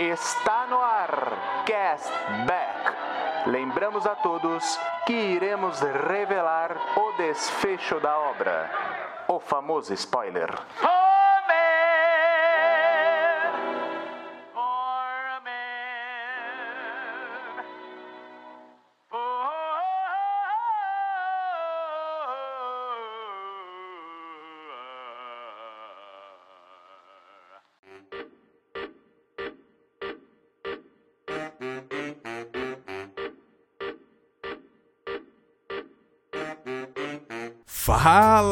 Está no ar, Castback. Lembramos a todos que iremos revelar o desfecho da obra. O famoso spoiler.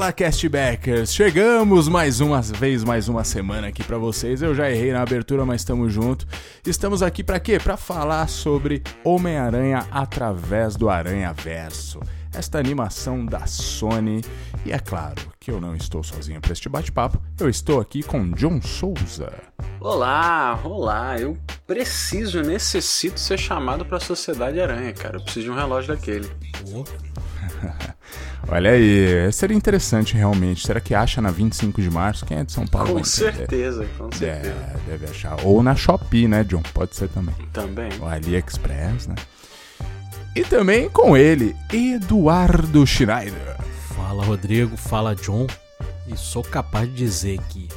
Fala Castbackers! Chegamos mais uma vez, mais uma semana aqui para vocês. Eu já errei na abertura, mas estamos junto. Estamos aqui para quê? Para falar sobre Homem-Aranha através do Aranha Verso. Esta animação da Sony. E é claro que eu não estou sozinho para este bate-papo. Eu estou aqui com John Souza. Olá, olá. Eu preciso, necessito ser chamado para a Sociedade Aranha, cara. Eu preciso de um relógio daquele. Olha aí, seria interessante realmente. Será que acha na 25 de março? Quem é de São Paulo? Com certeza, com certeza. É, deve achar. Ou na Shopee, né, John? Pode ser também. Também. O AliExpress, né? E também com ele, Eduardo Schneider. Fala Rodrigo, fala John. E sou capaz de dizer que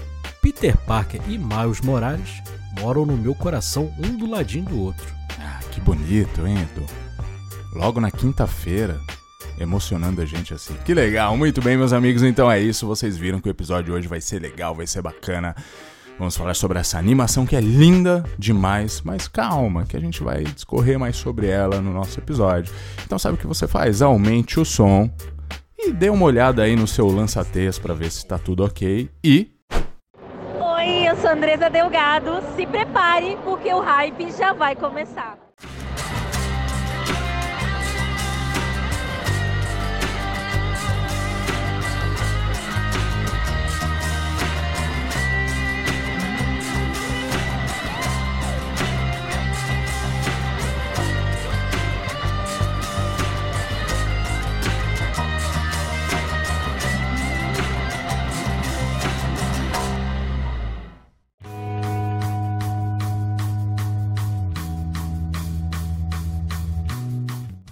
Peter Parker e Miles Morales moram no meu coração um do ladinho do outro. Ah, que bonito, hein, Edu? Logo na quinta-feira, emocionando a gente assim. Que legal, muito bem, meus amigos. Então é isso. Vocês viram que o episódio de hoje vai ser legal, vai ser bacana. Vamos falar sobre essa animação que é linda demais, mas calma, que a gente vai discorrer mais sobre ela no nosso episódio. Então sabe o que você faz? Aumente o som e dê uma olhada aí no seu lança-teias para ver se está tudo ok e Oi, eu sou Andresa Delgado. Se prepare porque o hype já vai começar.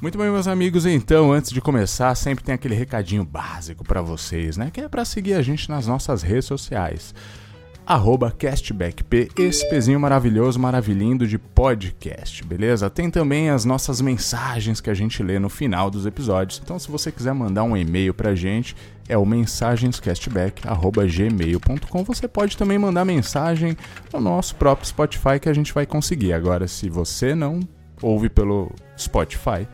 Muito bem, meus amigos, então, antes de começar, sempre tem aquele recadinho básico para vocês, né? Que é para seguir a gente nas nossas redes sociais. Arroba CastbackP, esse pezinho maravilhoso, maravilhindo de podcast, beleza? Tem também as nossas mensagens que a gente lê no final dos episódios. Então, se você quiser mandar um e-mail pra gente, é o mensagenscastback.gmail.com. Você pode também mandar mensagem no nosso próprio Spotify que a gente vai conseguir. Agora, se você não ouve pelo Spotify,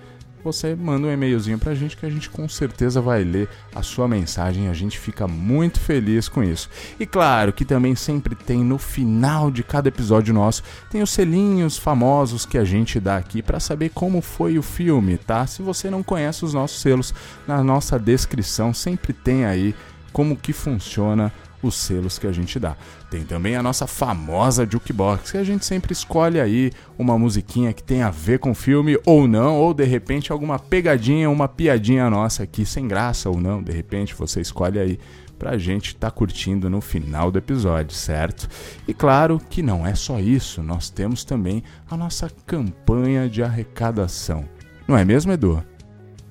você manda um e-mailzinho pra gente que a gente com certeza vai ler a sua mensagem a gente fica muito feliz com isso. E claro que também sempre tem no final de cada episódio nosso, tem os selinhos famosos que a gente dá aqui para saber como foi o filme, tá? Se você não conhece os nossos selos, na nossa descrição sempre tem aí como que funciona os selos que a gente dá. Tem também a nossa famosa jukebox, que a gente sempre escolhe aí uma musiquinha que tem a ver com o filme ou não, ou de repente alguma pegadinha, uma piadinha nossa aqui sem graça ou não, de repente você escolhe aí pra gente estar tá curtindo no final do episódio, certo? E claro que não é só isso, nós temos também a nossa campanha de arrecadação. Não é mesmo, Edu?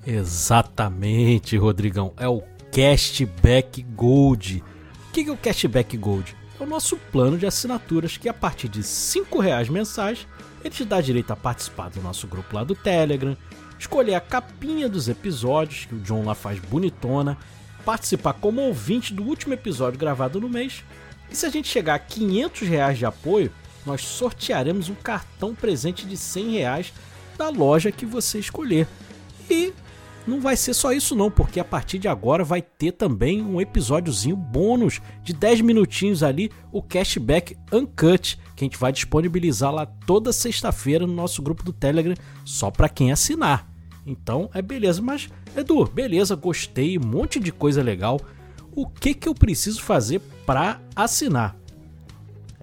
Exatamente, Rodrigão. É o Cashback Gold que é o Cashback Gold? É o nosso plano de assinaturas que a partir de R$ reais mensais ele te dá direito a participar do nosso grupo lá do Telegram, escolher a capinha dos episódios, que o John lá faz bonitona, participar como ouvinte do último episódio gravado no mês. E se a gente chegar a 500 reais de apoio, nós sortearemos um cartão presente de 100 reais da loja que você escolher. E não vai ser só isso não, porque a partir de agora vai ter também um episódiozinho bônus de 10 minutinhos ali, o Cashback Uncut, que a gente vai disponibilizar lá toda sexta-feira no nosso grupo do Telegram, só para quem assinar. Então é beleza, mas Edu, beleza, gostei, um monte de coisa legal. O que que eu preciso fazer para assinar?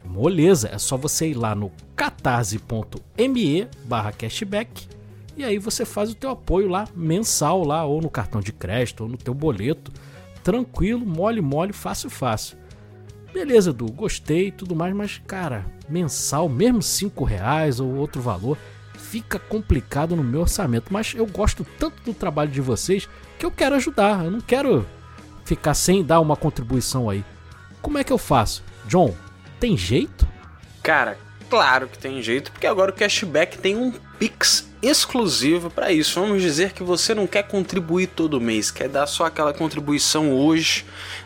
Moleza, é só você ir lá no catarse.me/cashback e aí você faz o teu apoio lá mensal lá ou no cartão de crédito ou no teu boleto, tranquilo, mole mole, fácil fácil. Beleza, Edu, gostei e tudo mais, mas, cara, mensal, mesmo 5 reais ou outro valor, fica complicado no meu orçamento. Mas eu gosto tanto do trabalho de vocês que eu quero ajudar. Eu não quero ficar sem dar uma contribuição aí. Como é que eu faço? John, tem jeito? Cara, claro que tem jeito, porque agora o cashback tem um Pix exclusivo para isso. Vamos dizer que você não quer contribuir todo mês, quer dar só aquela contribuição hoje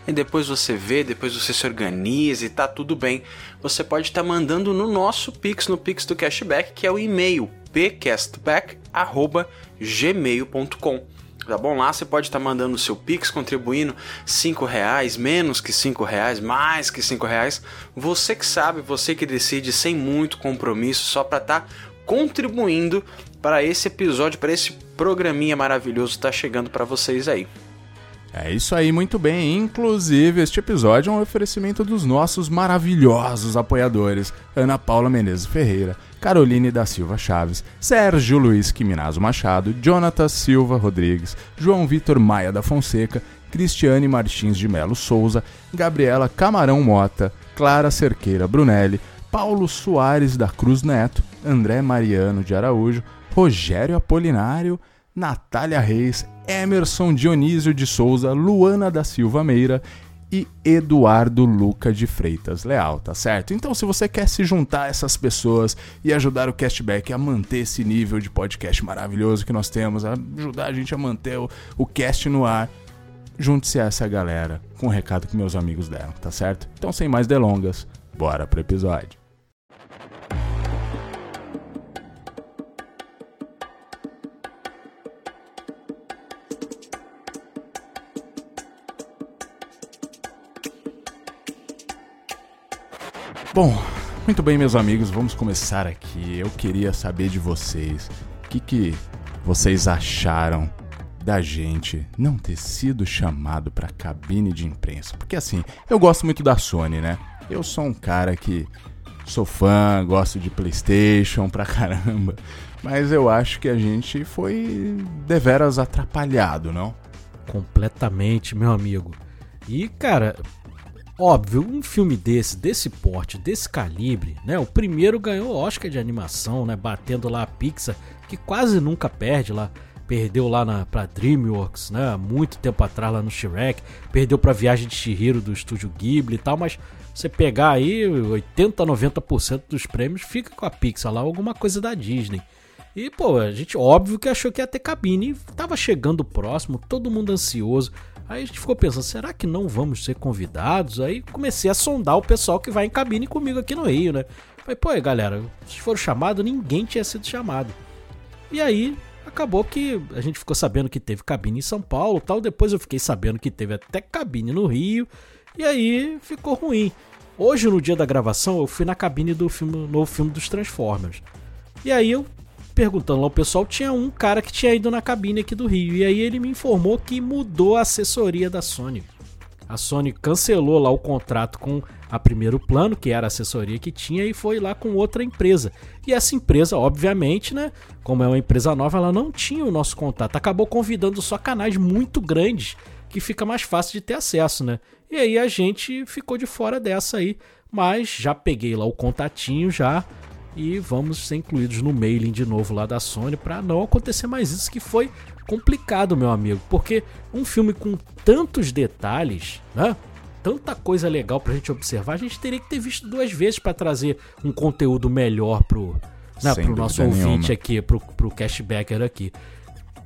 e depois você vê, depois você se organiza e tá tudo bem. Você pode estar tá mandando no nosso Pix, no Pix do Cashback, que é o e-mail pcastback@gmail.com tá bom? Lá você pode estar tá mandando o seu Pix, contribuindo 5 reais, menos que 5 reais, mais que 5 reais. Você que sabe, você que decide sem muito compromisso, só para estar tá contribuindo para esse episódio, para esse programinha maravilhoso que tá chegando para vocês aí. É isso aí, muito bem. Inclusive, este episódio é um oferecimento dos nossos maravilhosos apoiadores: Ana Paula Menezes Ferreira, Caroline da Silva Chaves, Sérgio Luiz Quiminazo Machado, Jonathan Silva Rodrigues, João Vitor Maia da Fonseca, Cristiane Martins de Melo Souza, Gabriela Camarão Mota, Clara Cerqueira Brunelli, Paulo Soares da Cruz Neto, André Mariano de Araújo, Rogério Apolinário, Natália Reis, Emerson Dionísio de Souza, Luana da Silva Meira e Eduardo Luca de Freitas Leal, tá certo? Então, se você quer se juntar a essas pessoas e ajudar o Castback a manter esse nível de podcast maravilhoso que nós temos, ajudar a gente a manter o, o cast no ar, junte-se a essa galera com o recado que meus amigos deram, tá certo? Então, sem mais delongas, bora pro episódio. Bom, muito bem, meus amigos, vamos começar aqui. Eu queria saber de vocês o que, que vocês acharam da gente não ter sido chamado para cabine de imprensa. Porque assim, eu gosto muito da Sony, né? Eu sou um cara que sou fã, gosto de PlayStation pra caramba, mas eu acho que a gente foi deveras atrapalhado, não? Completamente, meu amigo. E, cara, Óbvio, um filme desse, desse porte, desse calibre, né? O primeiro ganhou Oscar de animação, né? Batendo lá a Pixar, que quase nunca perde lá. Perdeu lá na, pra DreamWorks, né? Muito tempo atrás lá no Shrek. Perdeu pra Viagem de Chihiro do estúdio Ghibli e tal, mas você pegar aí 80, 90% dos prêmios fica com a Pixar lá, alguma coisa da Disney. E, pô, a gente óbvio que achou que ia ter cabine. Tava chegando próximo, todo mundo ansioso. Aí a gente ficou pensando, será que não vamos ser convidados? Aí comecei a sondar o pessoal que vai em cabine comigo aqui no Rio, né? Falei, pô, galera, se foram chamados, ninguém tinha sido chamado. E aí acabou que a gente ficou sabendo que teve cabine em São Paulo tal. Depois eu fiquei sabendo que teve até cabine no Rio. E aí ficou ruim. Hoje, no dia da gravação, eu fui na cabine do filme, novo filme dos Transformers. E aí eu perguntando lá o pessoal, tinha um cara que tinha ido na cabine aqui do Rio. E aí ele me informou que mudou a assessoria da Sony. A Sony cancelou lá o contrato com a Primeiro Plano, que era a assessoria que tinha, e foi lá com outra empresa. E essa empresa, obviamente, né, como é uma empresa nova, ela não tinha o nosso contato. Acabou convidando só canais muito grandes, que fica mais fácil de ter acesso, né? E aí a gente ficou de fora dessa aí, mas já peguei lá o contatinho já e vamos ser incluídos no mailing de novo lá da Sony para não acontecer mais isso que foi complicado, meu amigo, porque um filme com tantos detalhes, né? Tanta coisa legal pra gente observar, a gente teria que ter visto duas vezes para trazer um conteúdo melhor pro, né, pro nosso ouvinte nenhuma. aqui, pro, pro cashbacker aqui.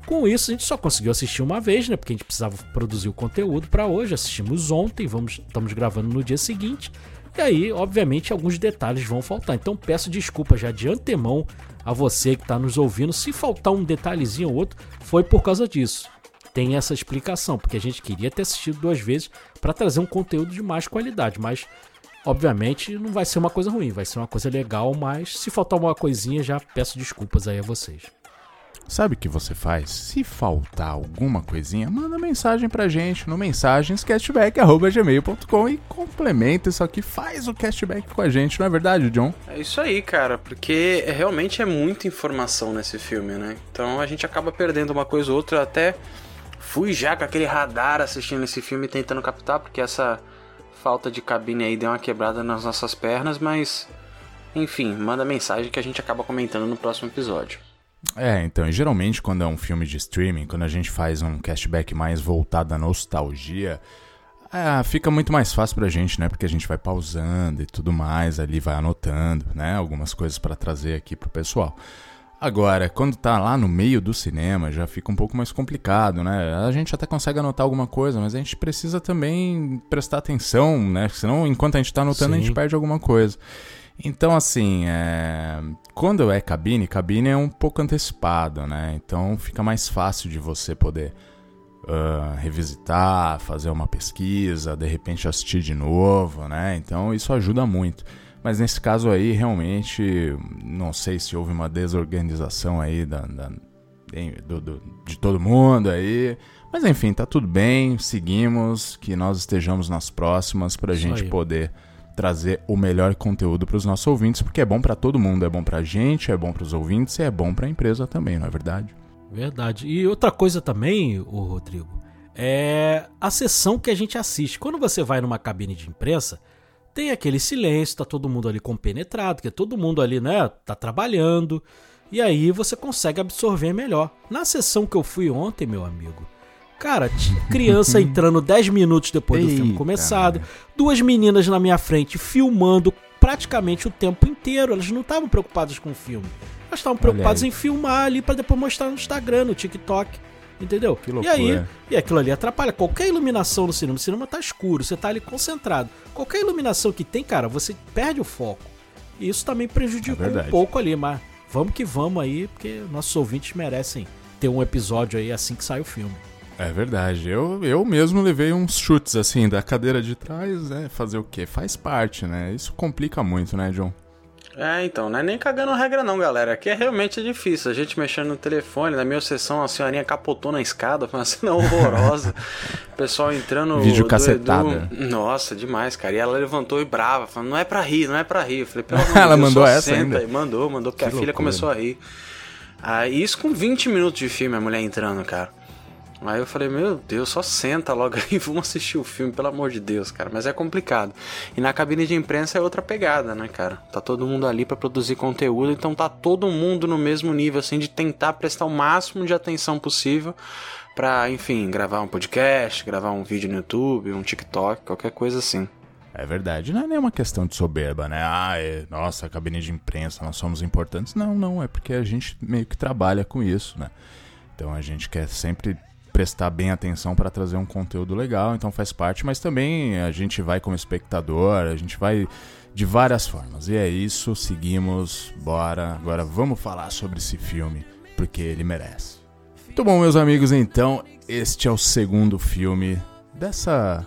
Com isso, a gente só conseguiu assistir uma vez, né? Porque a gente precisava produzir o conteúdo para hoje. Assistimos ontem, vamos, estamos gravando no dia seguinte. E aí, obviamente, alguns detalhes vão faltar. Então peço desculpa já de antemão a você que está nos ouvindo. Se faltar um detalhezinho ou outro, foi por causa disso. Tem essa explicação, porque a gente queria ter assistido duas vezes para trazer um conteúdo de mais qualidade, mas obviamente não vai ser uma coisa ruim, vai ser uma coisa legal, mas se faltar uma coisinha, já peço desculpas aí a vocês. Sabe o que você faz? Se faltar alguma coisinha, manda mensagem pra gente no mensagenscastback.gmail.com e complementa isso aqui, faz o castback com a gente, não é verdade, John? É isso aí, cara, porque realmente é muita informação nesse filme, né? Então a gente acaba perdendo uma coisa ou outra, até fui já com aquele radar assistindo esse filme tentando captar, porque essa falta de cabine aí deu uma quebrada nas nossas pernas, mas enfim, manda mensagem que a gente acaba comentando no próximo episódio. É, então, e geralmente quando é um filme de streaming, quando a gente faz um cashback mais voltado à nostalgia, é, fica muito mais fácil pra gente, né? Porque a gente vai pausando e tudo mais, ali vai anotando, né? Algumas coisas para trazer aqui pro pessoal. Agora, quando tá lá no meio do cinema, já fica um pouco mais complicado, né? A gente até consegue anotar alguma coisa, mas a gente precisa também prestar atenção, né? Senão, enquanto a gente tá anotando, Sim. a gente perde alguma coisa. Então, assim, é... quando é cabine, cabine é um pouco antecipado, né? Então fica mais fácil de você poder uh, revisitar, fazer uma pesquisa, de repente assistir de novo, né? Então isso ajuda muito. Mas nesse caso aí, realmente, não sei se houve uma desorganização aí da, da do, do, de todo mundo aí. Mas enfim, tá tudo bem, seguimos, que nós estejamos nas próximas pra Isso gente aí. poder trazer o melhor conteúdo para os nossos ouvintes, porque é bom para todo mundo, é bom para a gente, é bom para os ouvintes e é bom para a empresa também, não é verdade? Verdade. E outra coisa também, o Rodrigo, é a sessão que a gente assiste. Quando você vai numa cabine de imprensa, tem aquele silêncio, tá todo mundo ali compenetrado, que todo mundo ali, né, tá trabalhando, e aí você consegue absorver melhor. Na sessão que eu fui ontem, meu amigo, Cara, criança entrando 10 minutos depois Eita, do filme começado, duas meninas na minha frente filmando praticamente o tempo inteiro. Elas não estavam preocupadas com o filme. Elas estavam preocupadas em filmar ali para depois mostrar no Instagram, no TikTok. Entendeu? Que loucura. E aí, e aquilo ali atrapalha. Qualquer iluminação no cinema, o cinema tá escuro, você tá ali concentrado. Qualquer iluminação que tem, cara, você perde o foco. E isso também prejudica é um pouco ali, mas vamos que vamos aí, porque nossos ouvintes merecem ter um episódio aí assim que sai o filme. É verdade. Eu, eu mesmo levei uns chutes assim da cadeira de trás, né? Fazer o quê? Faz parte, né? Isso complica muito, né, John? É, então, não é nem cagando regra não, galera. Aqui é realmente difícil. A gente mexendo no telefone, na minha sessão, a senhorinha capotou na escada, foi uma cena horrorosa. o pessoal entrando... Vídeo cacetada. Edu... Nossa, demais, cara. E ela levantou e brava, falando, não é pra rir, não é pra rir. Eu falei, pelo amor Ela Deus, mandou essa senta. ainda? Mandou, mandou, porque que a loucura. filha começou a rir. Ah, isso com 20 minutos de filme, a mulher entrando, cara. Aí eu falei, meu Deus, só senta logo aí, vamos assistir o filme, pelo amor de Deus, cara. Mas é complicado. E na cabine de imprensa é outra pegada, né, cara? Tá todo mundo ali para produzir conteúdo, então tá todo mundo no mesmo nível, assim, de tentar prestar o máximo de atenção possível pra, enfim, gravar um podcast, gravar um vídeo no YouTube, um TikTok, qualquer coisa assim. É verdade, não é nenhuma questão de soberba, né? Ah, é, nossa, a cabine de imprensa, nós somos importantes. Não, não, é porque a gente meio que trabalha com isso, né? Então a gente quer sempre prestar bem atenção para trazer um conteúdo legal, então faz parte, mas também a gente vai como espectador, a gente vai de várias formas. E é isso, seguimos, bora. Agora vamos falar sobre esse filme, porque ele merece. Muito bom, meus amigos, então, este é o segundo filme dessa,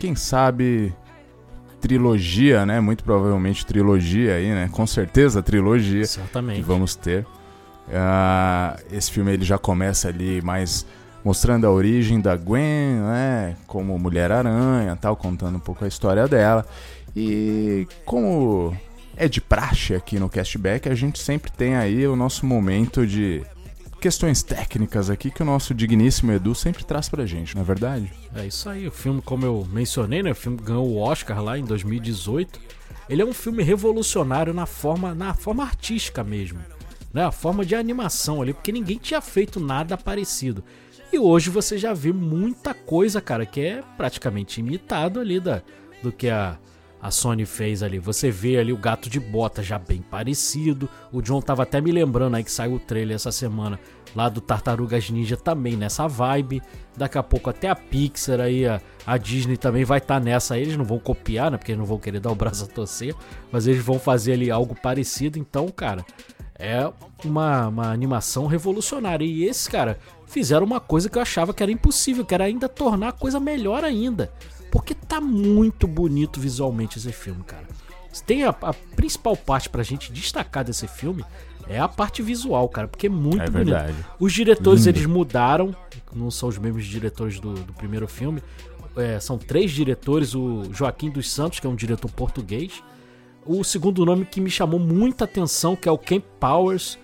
quem sabe, trilogia, né? Muito provavelmente trilogia aí, né? Com certeza trilogia Exatamente. que vamos ter. Uh, esse filme ele já começa ali mais mostrando a origem da Gwen, né, como Mulher-Aranha, tal, contando um pouco a história dela. E como é de praxe aqui no Castback, a gente sempre tem aí o nosso momento de questões técnicas aqui que o nosso digníssimo Edu sempre traz pra gente, não é verdade? É isso aí, o filme, como eu mencionei, né, o filme ganhou o Oscar lá em 2018. Ele é um filme revolucionário na forma, na forma artística mesmo, né, a forma de animação ali, porque ninguém tinha feito nada parecido. E hoje você já vê muita coisa, cara, que é praticamente imitado ali da, do que a, a Sony fez ali. Você vê ali o gato de bota já bem parecido. O John tava até me lembrando aí que saiu o trailer essa semana lá do Tartarugas Ninja também nessa vibe. Daqui a pouco até a Pixar aí, a, a Disney também vai estar tá nessa. Eles não vão copiar, né? Porque eles não vão querer dar o braço a torcer. Mas eles vão fazer ali algo parecido. Então, cara, é uma, uma animação revolucionária. E esse, cara, fizeram uma coisa que eu achava que era impossível, que era ainda tornar a coisa melhor ainda. Porque tá muito bonito visualmente esse filme, cara. Tem a, a principal parte pra gente destacar desse filme é a parte visual, cara, porque é muito é bonito. Verdade. Os diretores Lindo. eles mudaram, não são os mesmos diretores do, do primeiro filme. É, são três diretores, o Joaquim dos Santos, que é um diretor português. O segundo nome que me chamou muita atenção, que é o Ken Powers,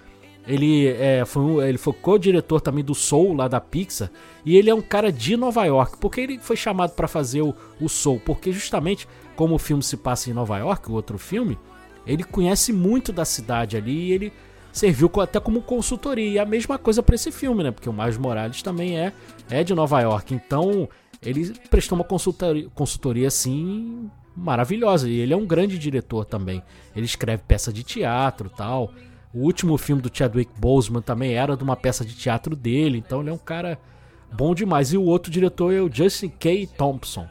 Ele, é, foi, ele foi co-diretor também do Soul lá da Pixar. E ele é um cara de Nova York. Por que ele foi chamado para fazer o, o Soul? Porque justamente como o filme se passa em Nova York, o outro filme, ele conhece muito da cidade ali e ele serviu até como consultoria. E a mesma coisa para esse filme, né? Porque o Miles Morales também é, é de Nova York. Então ele prestou uma consultoria, consultoria assim maravilhosa. E ele é um grande diretor também. Ele escreve peça de teatro tal. O último filme do Chadwick Boseman também era de uma peça de teatro dele. Então ele é um cara bom demais. E o outro diretor é o Justin K. Thompson.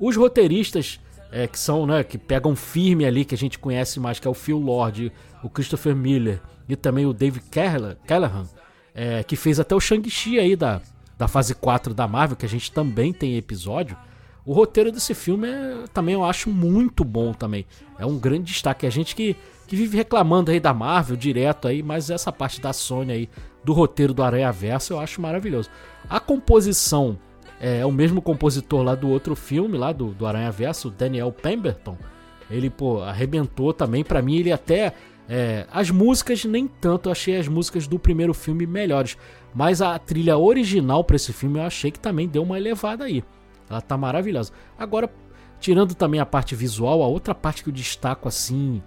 Os roteiristas é, que são, né, que pegam firme ali, que a gente conhece mais, que é o Phil Lord, o Christopher Miller e também o David Callahan, é, que fez até o Shang-Chi aí da, da fase 4 da Marvel, que a gente também tem episódio. O roteiro desse filme é, também eu acho muito bom também. É um grande destaque. A gente que, que vive reclamando aí da Marvel direto aí, mas essa parte da Sony aí, do roteiro do Aranha Verso, eu acho maravilhoso. A composição é, o mesmo compositor lá do outro filme, lá do, do Aranha Verso, Daniel Pemberton. Ele, pô, arrebentou também. para mim, ele até. É, as músicas, nem tanto, eu achei as músicas do primeiro filme melhores. Mas a trilha original para esse filme eu achei que também deu uma elevada aí. Ela tá maravilhosa. Agora, tirando também a parte visual, a outra parte que eu destaco assim,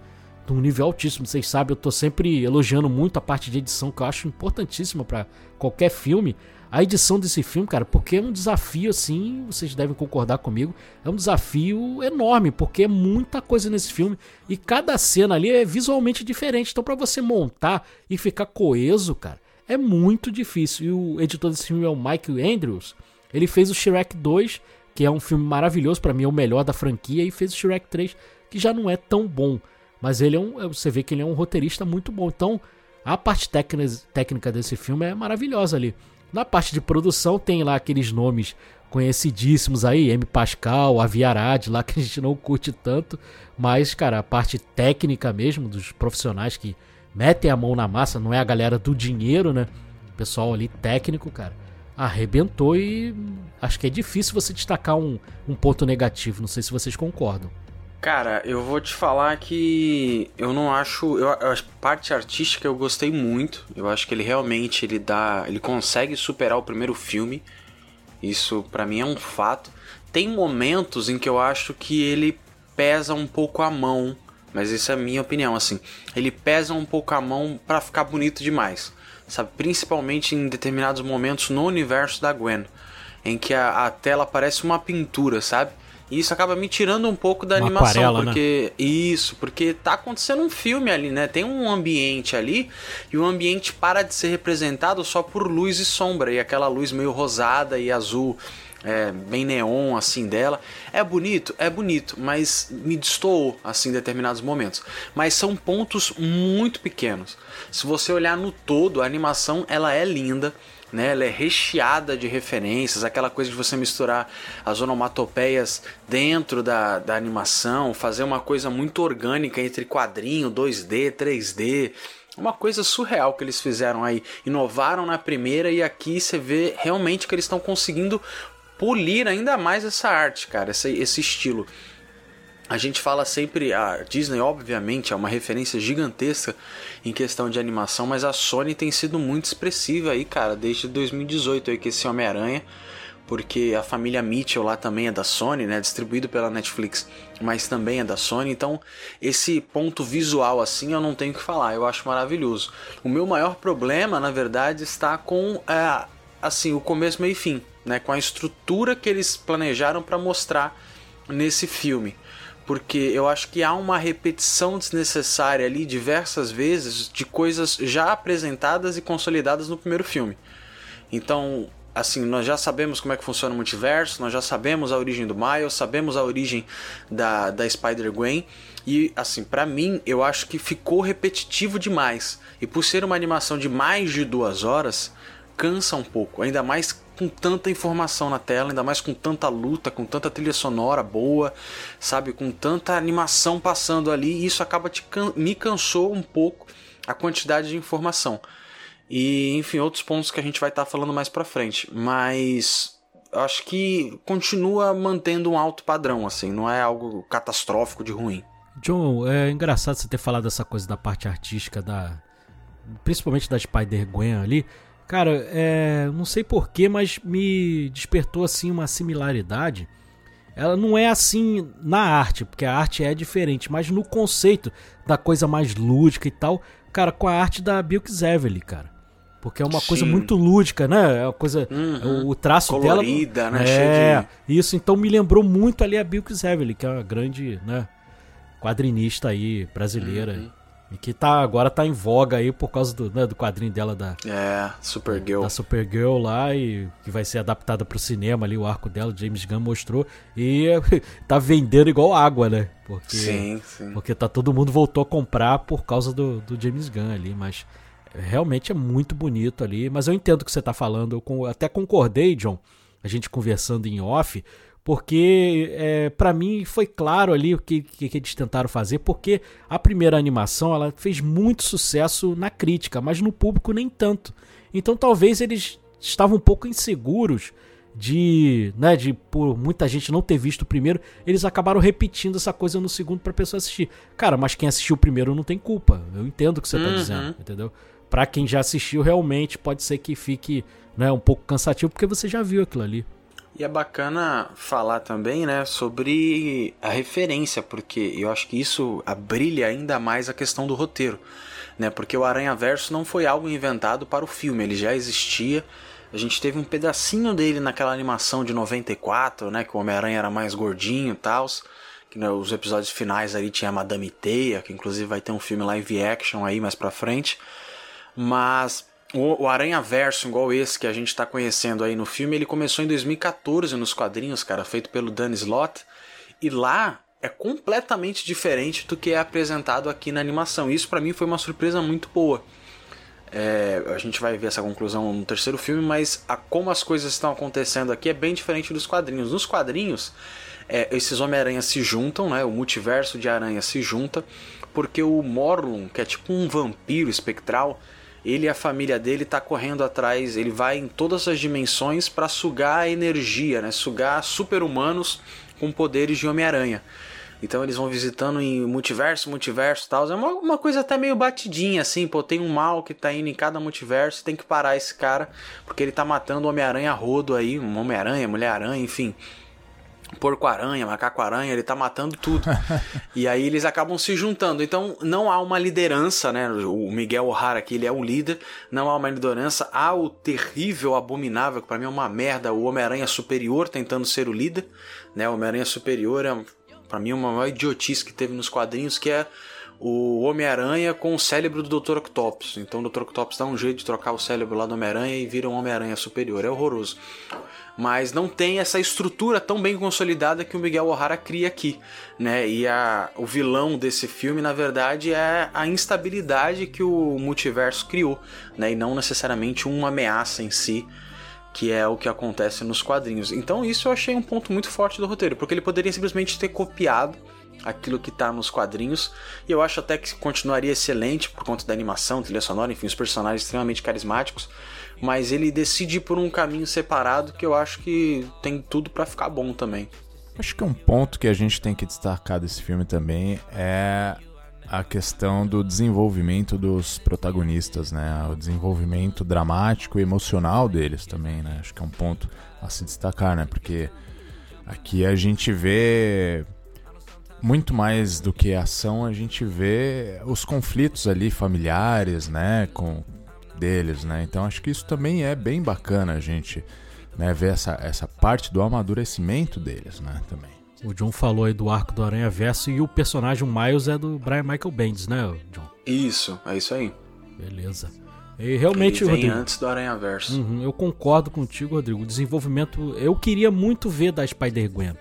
de um nível altíssimo, vocês sabem, eu tô sempre elogiando muito a parte de edição que eu acho importantíssima para qualquer filme a edição desse filme, cara, porque é um desafio, assim, vocês devem concordar comigo, é um desafio enorme, porque é muita coisa nesse filme e cada cena ali é visualmente diferente. Então, para você montar e ficar coeso, cara, é muito difícil. E o editor desse filme é o Mike Andrews. Ele fez o Shrek 2, que é um filme maravilhoso, para mim é o melhor da franquia, e fez o Shrek 3, que já não é tão bom. Mas ele é um, você vê que ele é um roteirista muito bom. Então, a parte técnica desse filme é maravilhosa ali. Na parte de produção tem lá aqueles nomes conhecidíssimos aí, M. Pascal, Aviarad, lá que a gente não curte tanto, mas, cara, a parte técnica mesmo, dos profissionais que metem a mão na massa, não é a galera do dinheiro, né? O pessoal ali técnico, cara, arrebentou e acho que é difícil você destacar um, um ponto negativo, não sei se vocês concordam. Cara, eu vou te falar que eu não acho, eu, a parte artística eu gostei muito. Eu acho que ele realmente ele dá, ele consegue superar o primeiro filme. Isso para mim é um fato. Tem momentos em que eu acho que ele pesa um pouco a mão, mas isso é a minha opinião assim. Ele pesa um pouco a mão para ficar bonito demais, sabe? Principalmente em determinados momentos no universo da Gwen, em que a, a tela parece uma pintura, sabe? E isso acaba me tirando um pouco da Uma animação, aquarela, né? porque né? isso, porque tá acontecendo um filme ali, né? Tem um ambiente ali e o ambiente para de ser representado só por luz e sombra e aquela luz meio rosada e azul é, bem neon assim dela. É bonito, é bonito, mas me destoou assim em determinados momentos. Mas são pontos muito pequenos. Se você olhar no todo, a animação ela é linda né? Ela é recheada de referências, aquela coisa de você misturar as onomatopeias dentro da, da animação, fazer uma coisa muito orgânica entre quadrinho, 2D, 3D. Uma coisa surreal que eles fizeram aí. Inovaram na primeira e aqui você vê realmente que eles estão conseguindo polir ainda mais essa arte, cara, esse, esse estilo. A gente fala sempre, a Disney obviamente é uma referência gigantesca em questão de animação, mas a Sony tem sido muito expressiva aí, cara, desde 2018 aí que esse Homem-Aranha, porque a família Mitchell lá também é da Sony, né, distribuído pela Netflix, mas também é da Sony, então esse ponto visual assim eu não tenho que falar, eu acho maravilhoso. O meu maior problema, na verdade, está com é, assim, o começo, meio e fim, né, com a estrutura que eles planejaram para mostrar nesse filme porque eu acho que há uma repetição desnecessária ali diversas vezes de coisas já apresentadas e consolidadas no primeiro filme. Então, assim, nós já sabemos como é que funciona o multiverso, nós já sabemos a origem do Miles, sabemos a origem da, da Spider-Gwen, e assim, para mim, eu acho que ficou repetitivo demais. E por ser uma animação de mais de duas horas, cansa um pouco, ainda mais com tanta informação na tela, ainda mais com tanta luta, com tanta trilha sonora boa, sabe, com tanta animação passando ali, isso acaba te can me cansou um pouco a quantidade de informação. E, enfim, outros pontos que a gente vai estar tá falando mais para frente, mas acho que continua mantendo um alto padrão assim, não é algo catastrófico de ruim. John, é engraçado você ter falado essa coisa da parte artística da principalmente da Spider-Gwen ali, cara, é, não sei porquê, mas me despertou assim uma similaridade. Ela não é assim na arte, porque a arte é diferente, mas no conceito da coisa mais lúdica e tal, cara, com a arte da Bilks Evely, cara. Porque é uma Sim. coisa muito lúdica, né? É uma coisa. Uhum. O traço Colorida, dela. né? É, de- isso. Então me lembrou muito ali a Bilks Evely, que é uma grande, né? Quadrinista aí, brasileira. Uhum. E que tá, agora tá em voga aí por causa do, né, do quadrinho dela da, É, Supergirl. da Supergirl lá e que vai ser adaptada pro cinema ali, o arco dela, James Gunn mostrou. E tá vendendo igual água, né? Porque, Sim, sim. porque tá todo mundo voltou a comprar por causa do, do James Gunn ali, mas realmente é muito bonito ali. Mas eu entendo o que você tá falando, eu até concordei, John, a gente conversando em off, porque é, para mim foi claro ali o que, que, que eles tentaram fazer, porque a primeira animação ela fez muito sucesso na crítica, mas no público nem tanto. Então talvez eles estavam um pouco inseguros de, né, de por muita gente não ter visto o primeiro, eles acabaram repetindo essa coisa no segundo pra pessoa assistir. Cara, mas quem assistiu o primeiro não tem culpa. Eu entendo o que você tá Uhum. dizendo, entendeu? Pra quem já assistiu, realmente pode ser que fique, né, um pouco cansativo porque você já viu aquilo ali. E é bacana falar também, né, sobre a referência, porque eu acho que isso brilha ainda mais a questão do roteiro, né? Porque o Aranha Verso não foi algo inventado para o filme, ele já existia. A gente teve um pedacinho dele naquela animação de 94, né, que o Homem-Aranha era mais gordinho tal. Que né, os episódios finais ali tinha a Madame Teia, que inclusive vai ter um filme live action aí mais pra frente. Mas o, o Aranha Verso, igual esse que a gente tá conhecendo aí no filme, ele começou em 2014 nos quadrinhos, cara, feito pelo Dan Slott. E lá é completamente diferente do que é apresentado aqui na animação. Isso pra mim foi uma surpresa muito boa. É, a gente vai ver essa conclusão no terceiro filme, mas a, como as coisas estão acontecendo aqui é bem diferente dos quadrinhos. Nos quadrinhos, é, esses Homem-Aranha se juntam, né? O multiverso de aranha se junta, porque o Morlun, que é tipo um vampiro espectral, ele e a família dele tá correndo atrás, ele vai em todas as dimensões para sugar energia, né? Sugar super-humanos com poderes de Homem-Aranha. Então eles vão visitando em multiverso, multiverso tal. É uma, uma coisa até meio batidinha, assim, pô. Tem um mal que tá indo em cada multiverso, tem que parar esse cara, porque ele tá matando o Homem-Aranha rodo aí, um Homem-Aranha, Mulher-Aranha, enfim. Porco-aranha, macaco-aranha, ele tá matando tudo. e aí eles acabam se juntando. Então não há uma liderança, né? O Miguel O'Hara aqui, ele é o líder. Não há uma liderança. Há o terrível, abominável, que pra mim é uma merda, o Homem-Aranha Superior tentando ser o líder. Né? O Homem-Aranha Superior é, pra mim, uma maior idiotice que teve nos quadrinhos, que é o Homem-Aranha com o cérebro do Dr. Octopus. Então o Dr. Octopus dá um jeito de trocar o cérebro lá do Homem-Aranha e vira um Homem-Aranha Superior. É horroroso mas não tem essa estrutura tão bem consolidada que o Miguel O'Hara cria aqui, né? E a, o vilão desse filme, na verdade, é a instabilidade que o multiverso criou, né? E não necessariamente uma ameaça em si, que é o que acontece nos quadrinhos. Então isso eu achei um ponto muito forte do roteiro, porque ele poderia simplesmente ter copiado aquilo que tá nos quadrinhos, e eu acho até que continuaria excelente por conta da animação, trilha sonora, enfim, os personagens extremamente carismáticos, mas ele decide por um caminho separado que eu acho que tem tudo pra ficar bom também. Acho que um ponto que a gente tem que destacar desse filme também é a questão do desenvolvimento dos protagonistas, né? O desenvolvimento dramático e emocional deles também, né? Acho que é um ponto a se destacar, né? Porque aqui a gente vê muito mais do que ação, a gente vê os conflitos ali familiares, né, com deles, né? Então acho que isso também é bem bacana a gente, né, ver essa, essa parte do amadurecimento deles, né, também. O John falou aí do arco do Aranha Verso e o personagem Miles é do Brian Michael Bendis, né, John? Isso, é isso aí. Beleza. E realmente, ele vem Rodrigo. antes do Aranha Verso. Uhum, eu concordo contigo, Rodrigo. O desenvolvimento. Eu queria muito ver da Spider-Gwen.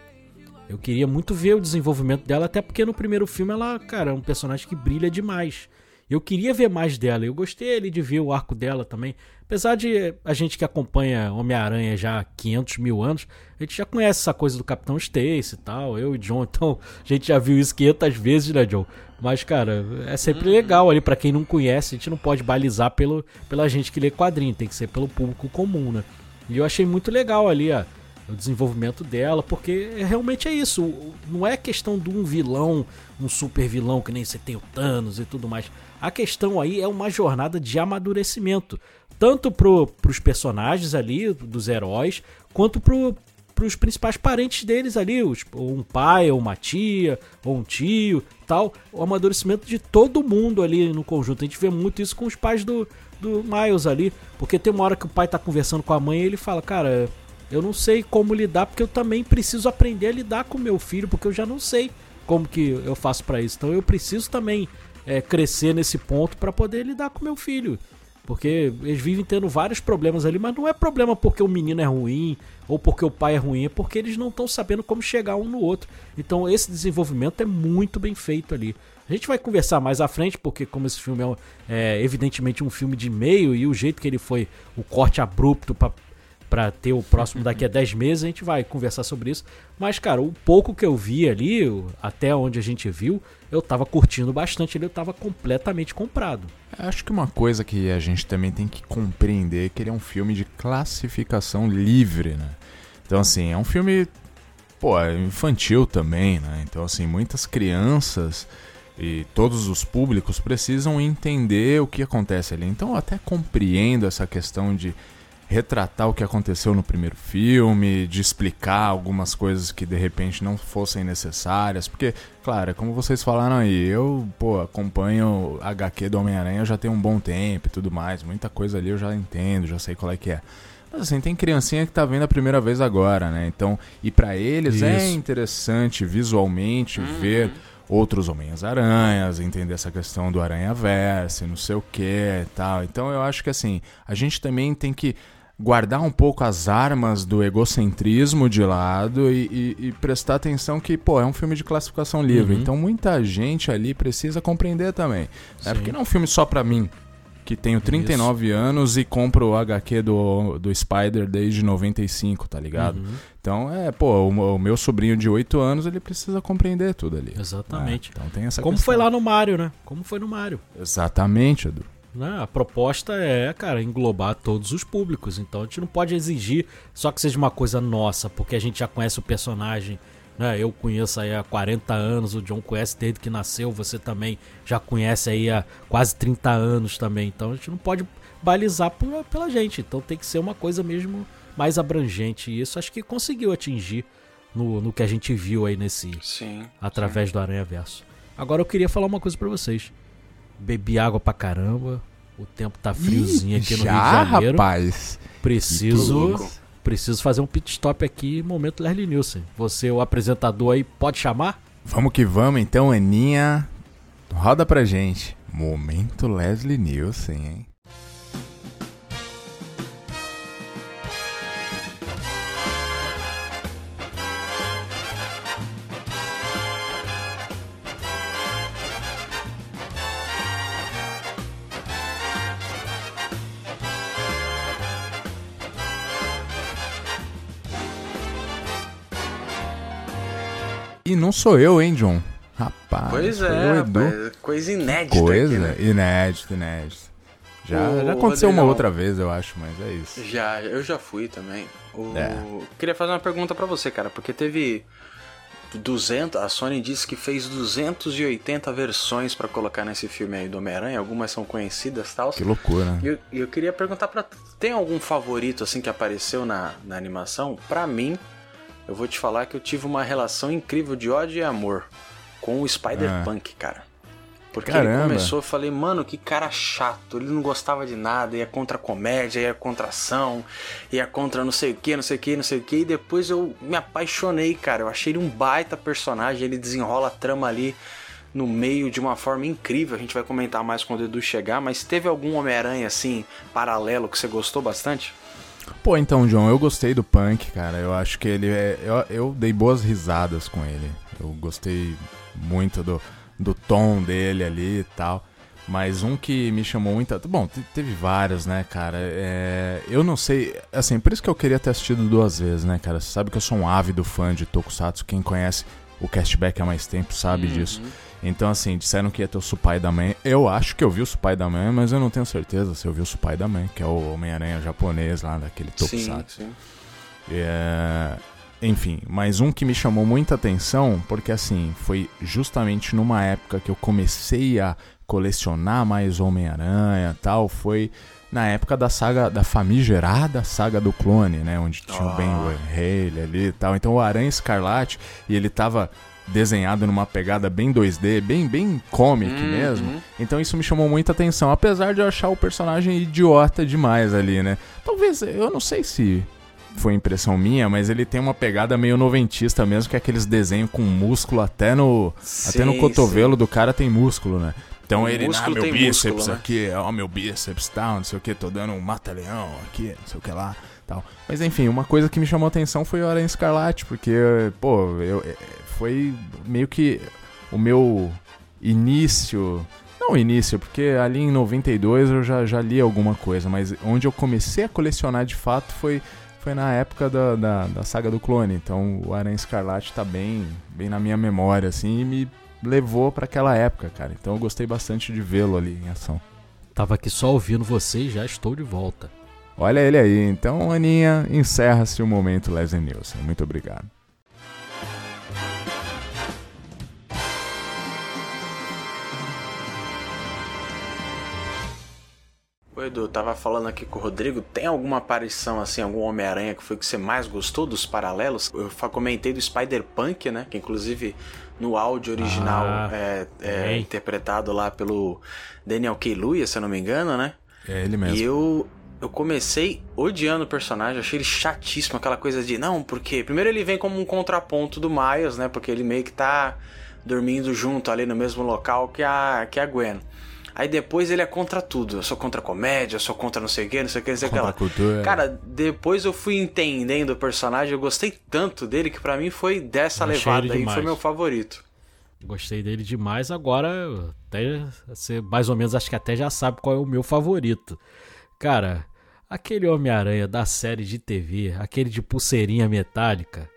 Eu queria muito ver o desenvolvimento dela, até porque no primeiro filme ela, cara, é um personagem que brilha demais. Eu queria ver mais dela. Eu gostei ali de ver o arco dela também. Apesar de a gente que acompanha Homem-Aranha já há 500 mil anos, a gente já conhece essa coisa do Capitão Stacy e tal. Eu e John, então a gente já viu isso 500 vezes, né, John? Mas, cara, é sempre legal ali para quem não conhece. A gente não pode balizar pelo, pela gente que lê quadrinho, tem que ser pelo público comum, né? E eu achei muito legal ali, ó o desenvolvimento dela, porque realmente é isso. Não é questão de um vilão, um super vilão que nem você tem o Thanos e tudo mais. A questão aí é uma jornada de amadurecimento. Tanto pro, pros personagens ali, dos heróis, quanto pro, pros principais parentes deles ali, os, um pai, ou uma tia, ou um tio, tal, o amadurecimento de todo mundo ali no conjunto. A gente vê muito isso com os pais do, do Miles ali, porque tem uma hora que o pai tá conversando com a mãe e ele fala, cara, eu não sei como lidar, porque eu também preciso aprender a lidar com meu filho, porque eu já não sei como que eu faço pra isso. Então eu preciso também é, crescer nesse ponto pra poder lidar com meu filho. Porque eles vivem tendo vários problemas ali, mas não é problema porque o menino é ruim ou porque o pai é ruim, é porque eles não estão sabendo como chegar um no outro. Então esse desenvolvimento é muito bem feito ali. A gente vai conversar mais à frente, porque como esse filme é, é, evidentemente um filme de meio e o jeito que ele foi, o corte abrupto pra pra ter o próximo daqui a 10 meses, a gente vai conversar sobre isso. Mas, cara, o pouco que eu vi ali, até onde a gente viu, eu tava curtindo bastante ele, eu tava completamente comprado. Acho que uma coisa que a gente também tem que compreender é que ele é um filme de classificação livre, né? Então, assim, é um filme, pô, infantil também, né? Então, assim, muitas crianças e todos os públicos precisam entender o que acontece ali. Então, eu até compreendo essa questão de retratar o que aconteceu no primeiro filme, de explicar algumas coisas que de repente não fossem necessárias, porque, claro, é como vocês falaram aí, eu, pô, acompanho HQ do Homem-Aranha já tem um bom tempo e tudo mais, muita coisa ali eu já entendo, já sei qual é que é. Mas assim, tem criancinha que tá vendo a primeira vez agora, né? Então, e pra eles é Isso. interessante visualmente ver outros Homens-Aranhas, entender essa questão do Aranha-Verse, não sei o que e tal. Então eu acho que assim, a gente também tem que guardar um pouco as armas do egocentrismo de lado e, e- e prestar atenção que, pô, é um filme de classificação livre. Uhum. Então muita gente ali precisa compreender também. É porque não é um filme só pra mim. Que tenho 39 anos e compro o HQ do, do Spider desde 95, tá ligado? Uhum, Então, é, pô, o, o meu sobrinho de 8 anos, ele precisa compreender tudo ali. Exatamente. É, então tem essa Como questão. foi lá no Mario, né? Como foi no Mario. Exatamente, Edu. Né? A proposta é, cara, englobar todos os públicos. Então a gente não pode exigir só que seja uma coisa nossa, porque a gente já conhece o personagem. Né? Eu conheço aí há 40 anos, o John conhece desde que nasceu, você também já conhece aí há quase 30 anos também. Então a gente não pode balizar por- pela gente. Então tem que ser uma coisa mesmo mais abrangente. E isso acho que conseguiu atingir no, no que a gente viu aí nesse, Sim. através do Aranha Verso. Agora eu queria falar uma coisa pra vocês. Bebi água pra caramba. O tempo tá friozinho aqui no já, Rio de Janeiro. rapaz. Preciso, preciso fazer um pit stop aqui, momento Leslie Nielsen. Você, o apresentador aí, pode chamar? Vamos que vamos, então, Aninha. Roda pra gente. Momento Leslie Nielsen, hein? E não sou eu, hein, John? Rapaz, Pois é, rapaz, coisa inédita Coisa aqui, né? inédito, inédito. Já, já aconteceu uma outra vez, eu acho, mas é isso. Já, eu já fui também. O- É. Queria fazer uma pergunta pra você, cara, porque teve 200, a Sony disse que fez 280 versões pra colocar nesse filme aí do Homem-Aranha, algumas são conhecidas, tal. Que loucura. E eu, eu queria perguntar pra tu, tem algum favorito assim que apareceu na, na animação? Pra mim, eu vou te falar que eu tive uma relação incrível de ódio e amor com o Spider-Punk, cara. Porque ele Caramba. começou, eu falei, mano, que cara chato, ele não gostava de nada, ia contra a comédia, ia contra a ação, ia contra não sei o que, não sei o que, não sei o que, e depois eu me apaixonei, cara. Eu achei ele um baita personagem, ele desenrola a trama ali no meio de uma forma incrível. A gente vai comentar mais quando o Edu chegar, mas teve algum Homem-Aranha assim, paralelo, que você gostou bastante? Pô, então, John, eu gostei do Punk, cara. Eu acho que ele é. Eu, eu dei boas risadas com ele. Eu gostei muito do, do tom dele ali e tal. Mas um que me chamou muita. Bom, te- teve vários, né, cara? É, eu não sei. Assim, por isso que eu queria ter assistido duas vezes, né, cara? Você sabe que eu sou um ávido fã de Tokusatsu. Quem conhece o Castback há mais tempo sabe disso. Então, assim, disseram que ia ter o Supai da Mãe. Eu acho que eu vi o Supai da Mãe, mas eu não tenho certeza se eu vi o Supai da Mãe, que é o Homem-Aranha japonês lá, daquele Tokusatsu. sim. É, enfim, mas um que me chamou muita atenção, porque assim, foi justamente numa época que eu comecei a colecionar mais Homem-Aranha tal, foi na época da saga, da famigerada saga do clone, né? Onde tinha o Ben Haley ali e tal. Então o Aranha Escarlate, e ele tava desenhado numa pegada bem 2D, bem bem comic Uhum. mesmo. Então isso me chamou muita atenção, apesar de eu achar o personagem idiota demais ali, né? Talvez, eu não sei se foi impressão minha, mas ele tem uma pegada meio noventista mesmo, que é aqueles desenhos com músculo até no até no Sim, cotovelo do cara tem músculo, né? Então O ele, ah, meu bíceps músculo, né? aqui, ó, meu bíceps tal, não sei o que, tô dando um mata-leão aqui, não sei o que lá, tal. Mas enfim, uma coisa que me chamou atenção foi o Aranha Escarlate, porque, pô, eu, foi meio que o meu início. Não início, porque ali em 92 eu já, já li alguma coisa, mas onde eu comecei a colecionar de fato foi, foi na época da, da, da saga do clone. Então o Aranha Escarlate tá bem, bem na minha memória, assim, e me levou pra aquela época, cara. Então eu gostei bastante de vê-lo ali em ação. Tava aqui só ouvindo você e já estou de volta. Olha ele aí. Então, Aninha, encerra-se o momento Leslie Nielsen. Muito obrigado. Ô Edu, eu tava falando aqui com o Rodrigo, tem alguma aparição assim, algum Homem-Aranha que foi que você mais gostou dos paralelos? Eu comentei do Spider-Punk, né? Que inclusive no áudio original Ah, é, é interpretado lá pelo Daniel Kaluuya, se eu não me engano, né? É ele mesmo. E eu, eu comecei odiando o personagem, achei ele chatíssimo, aquela coisa de, não, porque primeiro ele vem como um contraponto do Miles, né? Porque ele meio que tá dormindo junto ali no mesmo local que a, que a Gwen. Aí depois ele é contra tudo. Eu sou contra a comédia, eu sou contra não sei o que, não sei o que, não sei o que Contra lá. a cultura. Cara, depois eu fui entendendo o personagem, eu gostei tanto dele que pra mim foi dessa Achei levada aí, foi meu favorito. Gostei dele demais. Agora, até você mais ou menos acho que até já sabe qual é o meu favorito. Cara, aquele Homem-Aranha da série de TV, aquele de pulseirinha metálica.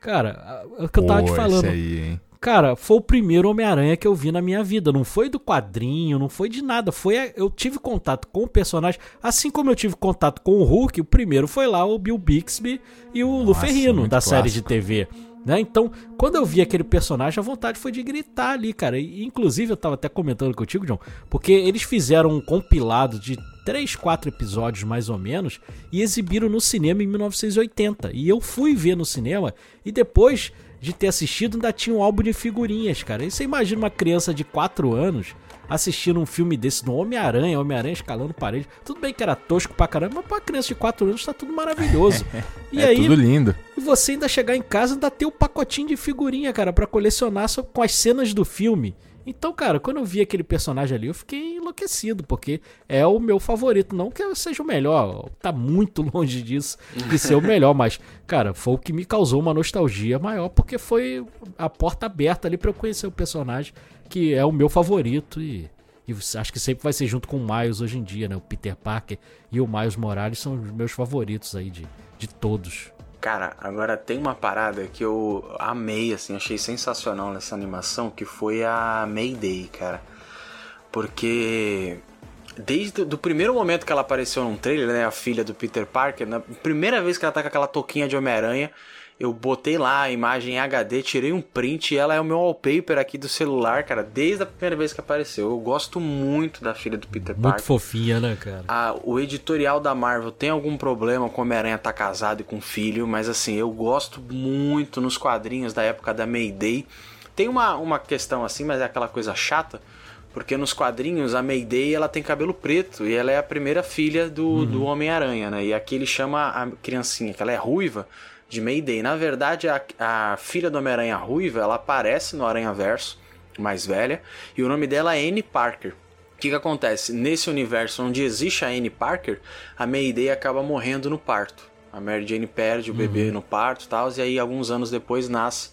Cara, é o que eu tava te Pô, falando. esse aí, hein? Cara, foi o primeiro Homem-Aranha que eu vi na minha vida. Não foi do quadrinho, não foi de nada. Foi a- eu tive contato com o personagem, assim como eu tive contato com o Hulk. O primeiro foi lá o Bill Bixby e o Lu Nossa, Ferrino da série de clássico. TV. Né? Então, quando eu vi aquele personagem, a vontade foi de gritar ali, cara. E, inclusive, eu tava até comentando contigo, John, porque eles fizeram um compilado de 3, 4 episódios mais ou menos e exibiram no cinema em 1980. E eu fui ver no cinema e depois de ter assistido ainda tinha um álbum de figurinhas, cara. E você imagina uma criança de 4 anos assistindo um filme desse do Homem-Aranha, Homem-Aranha escalando parede. Tudo bem que era tosco pra caramba, mas pra criança de 4 anos tá tudo maravilhoso. E é aí, tudo lindo. e você ainda chegar em casa e ainda ter o pacotinho de figurinha, cara, pra colecionar com as cenas do filme. Então, cara, quando eu vi aquele personagem ali, eu fiquei enlouquecido, porque é o meu favorito. Não que eu seja o melhor, tá muito longe disso de ser o melhor, mas, cara, foi o que me causou uma nostalgia maior, porque foi a porta aberta ali pra eu conhecer o personagem, que é o meu favorito e. E acho que sempre vai ser junto com o Miles hoje em dia, né? O Peter Parker e o Miles Morales são os meus favoritos aí de, de todos. Cara, agora tem uma parada que eu amei, assim, achei sensacional nessa animação, que foi a Mayday, cara. Porque desde o primeiro momento que ela apareceu num trailer, né, a filha do Peter Parker, na primeira vez que ela tá com aquela touquinha de Homem-Aranha, eu botei lá a imagem em HD, tirei um print e ela é o meu wallpaper aqui do celular, cara, desde a primeira vez que apareceu. Eu gosto muito da filha do Peter Muito Parker. fofinha, né, cara? Ah, o editorial da Marvel tem algum problema com Homem-Aranha tá casado e com filho, mas assim, eu gosto muito nos quadrinhos da época da Mayday. Tem uma, uma questão assim, mas é aquela coisa chata, porque nos quadrinhos a Mayday ela tem cabelo preto e ela é a primeira filha do, do Homem-Aranha, né? E aqui ele chama a criancinha, que ela é ruiva, de Mayday. Na verdade, a, a filha do Homem-Aranha ruiva, ela aparece no Aranha Verso, mais velha, e o nome dela é Annie Parker. O que, que acontece? Nesse universo onde existe a Annie Parker, a Mayday acaba morrendo no parto. A Mary Jane perde o bebê no parto e tal, e aí alguns anos depois nasce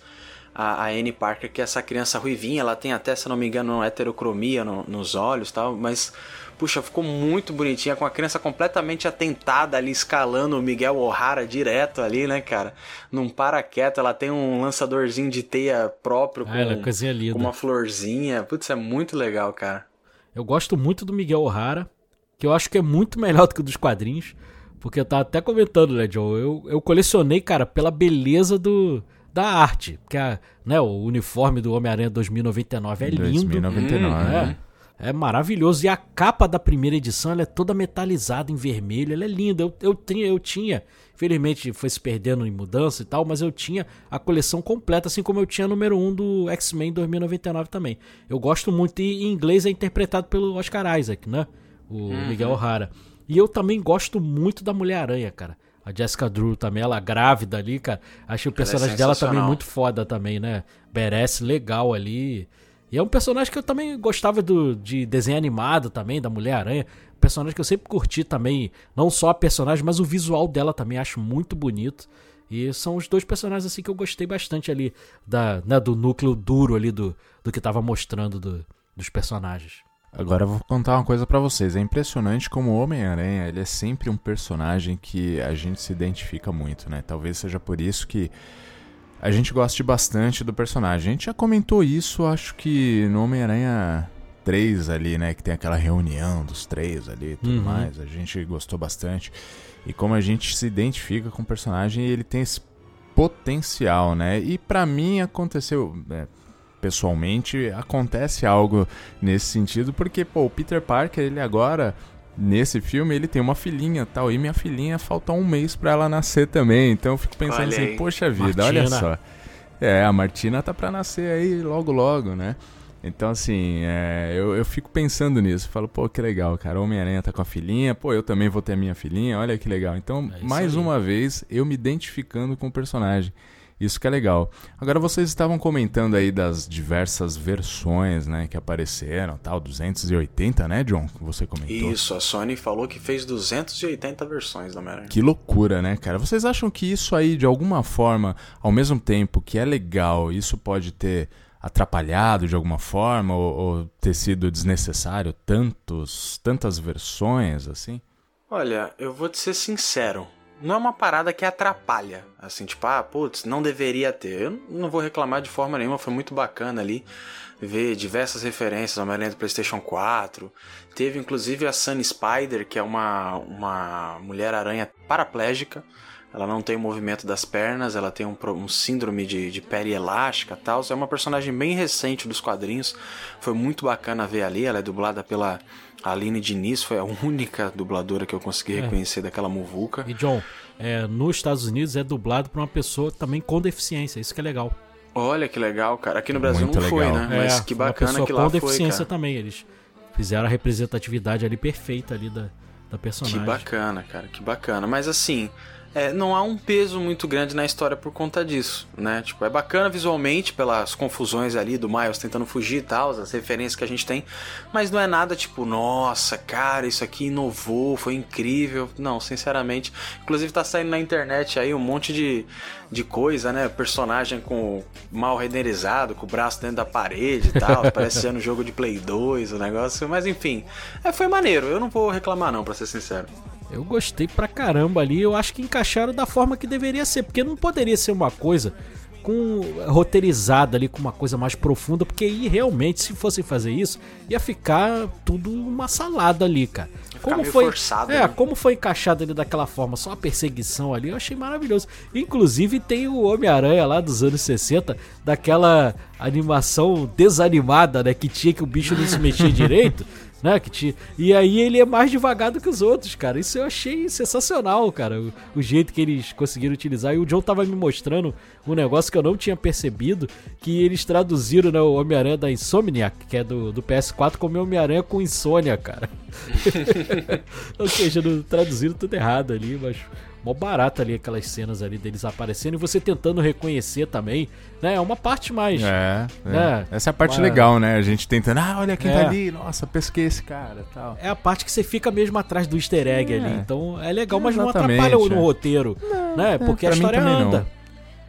a, a Annie Parker, que é essa criança ruivinha, ela tem até, se não me engano, heterocromia no- nos olhos e tal, mas, puxa, ficou muito bonitinha, com a criança completamente atentada ali, escalando o Miguel O'Hara direto ali, né, cara? Num paraquedas, ela tem um lançadorzinho de teia próprio, com, Ah, ela é coisinha linda. com uma florzinha, putz, é muito legal, cara. Eu gosto muito do Miguel O'Hara, que eu acho que é muito melhor do que o dos quadrinhos, Porque eu tava até comentando, né, John? Eu, eu colecionei, cara, pela beleza do, da arte. Porque a, né, o uniforme do Homem-Aranha 2099 é lindo. 2099. É, é maravilhoso. E a capa da primeira edição ela é toda metalizada em vermelho. Ela é linda. Eu, eu, tinha, eu tinha, infelizmente foi se perdendo em mudança e tal, mas eu tinha a coleção completa, assim como eu tinha a número 1 do X-Men 2099 também. Eu gosto muito. E em inglês é interpretado pelo Oscar Isaac, né? O Miguel O'Hara. E eu também gosto muito da Mulher-Aranha, cara. A Jessica Drew também, ela grávida ali, cara. Achei o personagem dela também muito foda também, né? Merece legal ali. E é um personagem que eu também gostava do, de desenho animado também, da Mulher-Aranha. Personagem que eu sempre curti também. Não só a personagem, mas o visual dela também acho muito bonito. E são os dois personagens assim que eu gostei bastante ali da, né, do núcleo duro ali do, do que tava mostrando do- dos personagens. Agora eu vou contar uma coisa pra vocês. É impressionante como o Homem-Aranha, ele é sempre um personagem que a gente se identifica muito, né? Talvez seja por isso que a gente goste bastante do personagem. A gente já comentou isso, acho que no Homem-Aranha 3 ali, né? Que tem aquela reunião dos três ali e tudo Uhum. mais. A gente gostou bastante. E como a gente se identifica com o personagem, ele tem esse potencial, né? E pra mim aconteceu, é, pessoalmente, acontece algo nesse sentido, porque, pô, o Peter Parker, ele agora, nesse filme, ele tem uma filhinha tal, e minha filhinha falta um mês pra ela nascer também, então eu fico pensando Olha assim, aí. poxa vida, olha Martina. só. É, a Martina tá pra nascer aí logo logo, né? Então, assim, é, eu, eu fico pensando nisso. Falo, pô, que legal, cara. Homem-Aranha tá com a filhinha. Pô, eu também vou ter a minha filhinha. Olha que legal. Então, É mais aí. uma vez, eu me identificando com o personagem. Isso que é legal. Agora, vocês estavam comentando aí das diversas versões, né, que apareceram, tal. 280, né, John? Que você comentou. Isso, a Sony falou que fez 280 versões da Homem-Aranha. Que loucura, né, cara? Vocês acham que isso aí, de alguma forma, ao mesmo tempo que é legal, isso pode ter atrapalhado de alguma forma ou, ou ter sido desnecessário tantos, tantas versões assim? Olha, eu vou te ser sincero. Não é uma parada que atrapalha. Assim, tipo, ah, putz, não deveria ter. Eu não vou reclamar de forma nenhuma, foi muito bacana ali ver diversas referências ao Homem-Aranha do PlayStation 4. Teve inclusive a Sunny Spider, que é uma, uma mulher-aranha paraplégica. Ela não tem o movimento das pernas, ela tem um, um síndrome de, de pele elástica e tal. É uma personagem bem recente dos quadrinhos. Foi muito bacana ver ali. Ela é dublada pela Aline Diniz, foi a única dubladora que eu consegui É. reconhecer daquela muvuca. E John, é, nos Estados Unidos é dublado por uma pessoa também com deficiência, isso que é legal. Olha que legal, cara. Aqui no Brasil Muito não foi, legal. né? Mas É, que foi uma bacana pessoa que com lá foi, deficiência cara. também, eles fizeram a representatividade ali perfeita ali da, da personagem. Que bacana, cara, que bacana. Mas assim, é, não há um peso muito grande na história por conta disso, né? Tipo, é bacana visualmente pelas confusões ali do Miles tentando fugir e tal, as referências que a gente tem, mas não é nada tipo, nossa, cara, isso aqui inovou, foi incrível. Não, sinceramente. Inclusive tá saindo na internet aí um monte de, de coisa, né? Personagem com mal renderizado, com o braço dentro da parede e tal, parece ser no jogo de Play 2 o negócio, mas enfim, é, foi maneiro, eu não vou reclamar não, pra ser sincero. Eu gostei pra caramba ali, eu acho que encaixaram da forma que deveria ser, porque não poderia ser uma coisa com roteirizada ali com uma coisa mais profunda, porque aí realmente se fossem fazer isso, ia ficar tudo uma salada ali, cara. ficar meio forçado, É, né? como foi encaixado ali daquela forma, só a perseguição ali, eu achei maravilhoso. Inclusive tem o Homem-Aranha lá dos anos 60, daquela animação desanimada, né, que tinha que o bicho não se mexia direito. Né, que tinha... E aí ele é mais devagar do que os outros, cara. Isso eu achei sensacional, cara. O, o jeito que eles conseguiram utilizar. E o John tava me mostrando um negócio que eu não tinha percebido. Que eles traduziram né, o Homem-Aranha da Insomniac, que é do, do PS4, como Homem-Aranha com insônia, cara. Ou seja, traduziram tudo errado ali, mas mó barato ali aquelas cenas ali deles aparecendo e você tentando reconhecer também, né? É uma parte mais. É, é. É. Essa é a parte legal, né? A gente tentando, ah, olha quem É. tá ali, nossa, pesquei esse cara tal. É a parte que você fica mesmo atrás do easter egg É. ali. Então é legal, mas não atrapalha o- no é. roteiro, né? Porque a história também não. anda.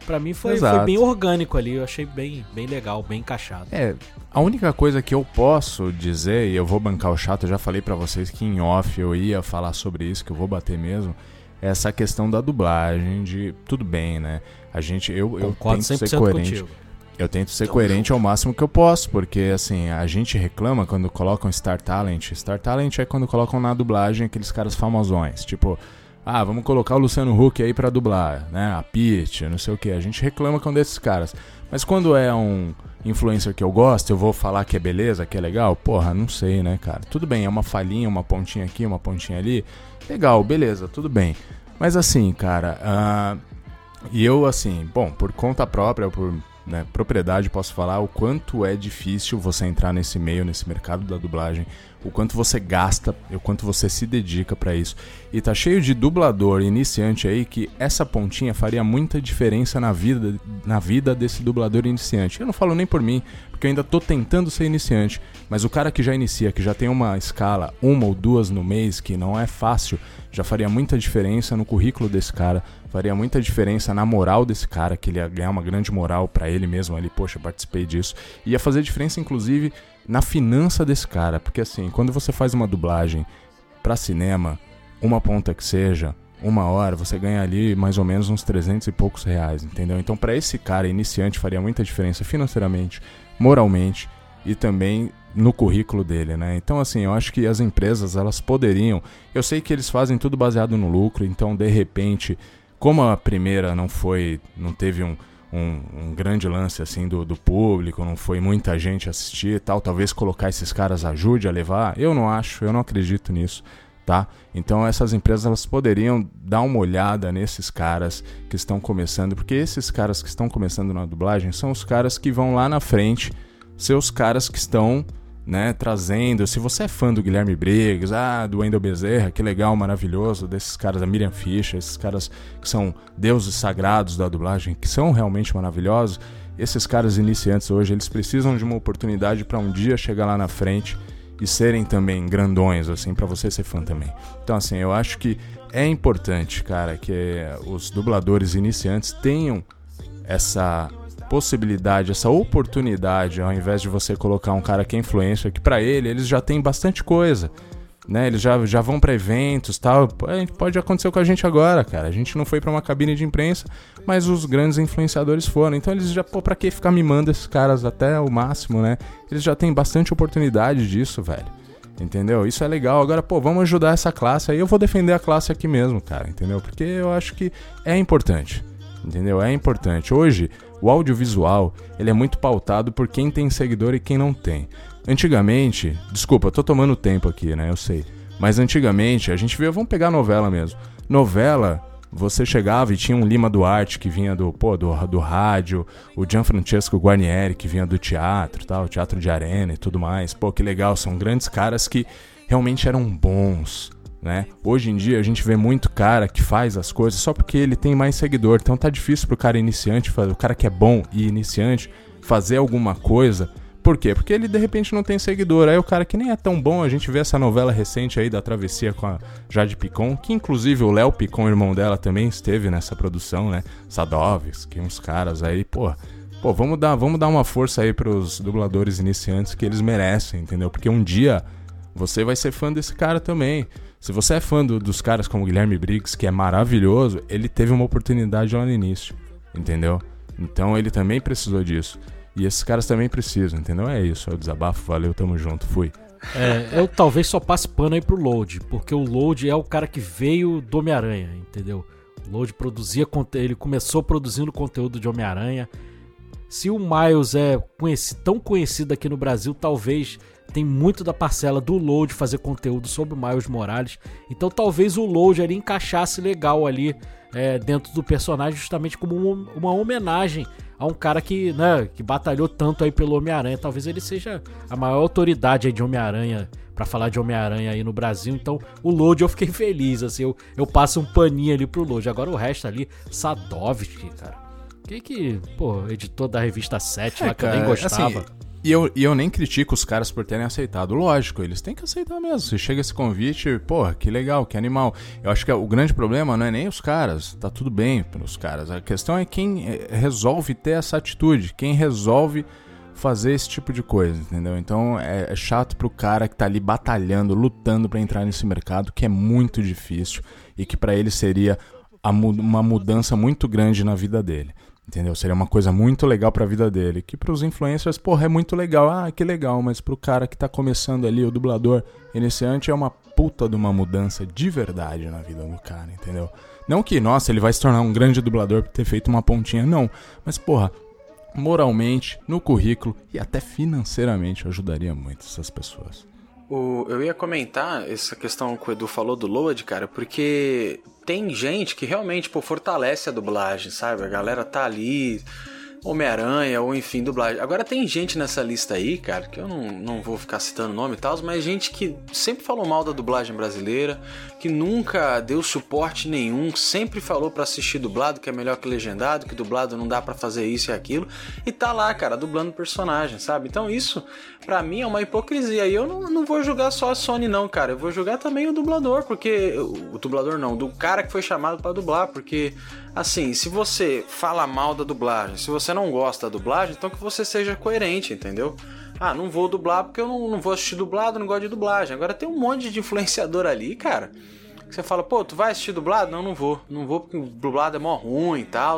Pra mim foi, foi bem orgânico ali, eu achei bem, bem legal, bem encaixado. É, a única coisa que eu posso dizer, e eu vou bancar o chato, eu já falei pra vocês que em off eu ia falar sobre isso, que eu vou bater mesmo, é essa questão da dublagem, de tudo bem, né? A gente, eu, eu tento 100% ser coerente. contigo. Eu tento ser Tamo coerente ao máximo que eu posso, porque assim, a gente reclama quando colocam Star Talent. Star Talent é quando colocam na dublagem aqueles caras famosões, tipo, Ah, vamos colocar o Luciano Huck aí pra dublar, né? A Peach, não sei o que. A gente reclama com desses caras. Mas quando é um influencer que eu gosto, eu vou falar que é beleza, que é legal? Porra, não sei, né, cara? Tudo bem, é uma falhinha, uma pontinha aqui, uma pontinha ali. Legal, beleza, tudo bem. Mas assim, cara, uh, e eu assim, bom, por conta própria, por né, propriedade, posso falar o quanto é difícil você entrar nesse meio, nesse mercado da dublagem, o quanto você gasta, o quanto você se dedica para isso. E tá cheio de dublador iniciante aí que essa pontinha faria muita diferença na vida, na vida desse dublador iniciante. Eu não falo nem por mim, porque eu ainda tô tentando ser iniciante, mas o cara que já inicia, que já tem uma escala, uma ou duas no mês, que não é fácil, já faria muita diferença no currículo desse cara, faria muita diferença na moral desse cara, que ele ia ganhar uma grande moral para ele mesmo ali, poxa, participei disso. Ia fazer diferença, inclusive, na finança desse cara, porque assim, quando você faz uma dublagem para cinema, uma ponta que seja, uma hora, você ganha ali mais ou menos uns 300 e poucos reais, entendeu? Então, para esse cara iniciante, faria muita diferença financeiramente, moralmente e também no currículo dele, né? Então, assim, eu acho que as empresas elas poderiam. Eu sei que eles fazem tudo baseado no lucro, então de repente como a primeira não foi, não teve um, um, um, grande lance assim do, do público, não foi muita gente assistir tal, talvez colocar esses caras ajude a levar. Eu não acho, eu não acredito nisso, tá? Então essas empresas elas poderiam dar uma olhada nesses caras que estão começando, porque esses caras que estão começando na dublagem são os caras que vão lá na frente, ser os caras que estão né, trazendo. Se você é fã do Guilherme Briggs, ah, do Wendel Bezerra, que legal, maravilhoso, desses caras, da Miriam Fischer, esses caras que são deuses sagrados da dublagem, que são realmente maravilhosos. Esses caras iniciantes hoje, eles precisam de uma oportunidade para um dia chegar lá na frente e serem também grandões, assim, para você ser fã também. Então, assim, eu acho que é importante, cara, que os dubladores iniciantes tenham essa possibilidade, essa oportunidade, ao invés de você colocar um cara que é influencer, que para ele eles já têm bastante coisa. Né, eles já, já vão para eventos tal. Pode acontecer com a gente agora, cara. A gente não foi para uma cabine de imprensa, mas os grandes influenciadores foram. Então eles já, pô, pra que ficar mimando esses caras até o máximo, né? Eles já têm bastante oportunidade disso, velho. Entendeu? Isso é legal. Agora, pô, vamos ajudar essa classe aí. Eu vou defender a classe aqui mesmo, cara. Entendeu? Porque eu acho que é importante. Entendeu? É importante. Hoje, o audiovisual, ele é muito pautado por quem tem seguidor e quem não tem. Antigamente, desculpa, tô tomando tempo aqui, né? Eu sei. Mas antigamente, a gente via, vamos pegar novela mesmo. Novela, você chegava e tinha um Lima Duarte que vinha do, pô, do, do rádio, o Gianfrancesco Guarnieri que vinha do teatro, tal, teatro de arena e tudo mais. Pô, que legal, são grandes caras que realmente eram bons né? Hoje em dia a gente vê muito cara que faz as coisas só porque ele tem mais seguidor. Então tá difícil pro cara iniciante, o cara que é bom e iniciante, fazer alguma coisa. Por quê? Porque ele de repente não tem seguidor. Aí o cara que nem é tão bom, a gente vê essa novela recente aí da travessia com a Jade Picon, que inclusive o Léo Picon, irmão dela, também esteve nessa produção, né? que uns caras aí, pô. Pô, vamos dar, vamos dar uma força aí pros dubladores iniciantes que eles merecem, entendeu? Porque um dia você vai ser fã desse cara também. Se você é fã do, dos caras como Guilherme Briggs, que é maravilhoso, ele teve uma oportunidade lá no início, entendeu? Então ele também precisou disso. E esses caras também precisam, entendeu? É isso, é o desabafo, valeu, tamo junto, fui. É, eu talvez só passe pano aí pro Load, porque o Load é o cara que veio do Homem-Aranha, entendeu? O Load produzia ele começou produzindo conteúdo de Homem-Aranha. Se o Miles é conhecido, tão conhecido aqui no Brasil, talvez tem muito da parcela do Load fazer conteúdo sobre o Miles Morales. Então talvez o Load ali encaixasse legal ali é, dentro do personagem, justamente como uma, uma, homenagem a um cara que, né, que batalhou tanto aí pelo Homem-Aranha. Talvez ele seja a maior autoridade aí de Homem-Aranha para falar de Homem-Aranha aí no Brasil. Então o Load eu fiquei feliz, assim, eu, eu passo um paninho ali pro Load. Agora o resto ali, Sadovski, cara. Que que, pô, editor da revista 7 é, lá que cara, eu nem gostava. Assim, e eu, e eu nem critico os caras por terem aceitado. Lógico, eles têm que aceitar mesmo. Se chega esse convite, porra, que legal, que animal. Eu acho que o grande problema não é nem os caras. Tá tudo bem pelos caras. A questão é quem eh, resolve ter essa atitude. Quem resolve fazer esse tipo de coisa, entendeu? Então é, é chato pro cara que tá ali batalhando, lutando para entrar nesse mercado, que é muito difícil e que para ele seria uma mudança muito grande na vida dele. Entendeu? Seria uma coisa muito legal para a vida dele. Que para os influencers, porra, é muito legal. Ah, que legal. Mas para o cara que está começando ali, o dublador iniciante, é uma puta de uma mudança de verdade na vida do cara, entendeu? Não que, nossa, ele vai se tornar um grande dublador por ter feito uma pontinha, não. Mas, porra, moralmente, no currículo e até financeiramente ajudaria muito essas pessoas. O, eu ia comentar essa questão que o Edu falou do Load, cara, porque tem gente que realmente pô, fortalece a dublagem, sabe? A galera tá ali Homem-Aranha ou enfim, dublagem. Agora tem gente nessa lista aí, cara, que eu não, não vou ficar citando nome e tal, mas gente que sempre falou mal da dublagem brasileira, que nunca deu suporte nenhum, sempre falou para assistir dublado que é melhor que legendado, que dublado não dá para fazer isso e aquilo, e tá lá, cara, dublando personagem, sabe? Então isso, para mim, é uma hipocrisia. E eu não, não vou julgar só a Sony, não, cara. Eu vou julgar também o dublador, porque. O, o dublador não, do cara que foi chamado para dublar, porque assim, se você fala mal da dublagem, se você não gosta da dublagem, então que você seja coerente, entendeu? Ah, não vou dublar porque eu não, não vou assistir dublado, não gosto de dublagem. Agora tem um monte de influenciador ali, cara. Que você fala, pô, tu vai assistir dublado? Não, não vou. Não vou porque dublado é mó ruim e tal.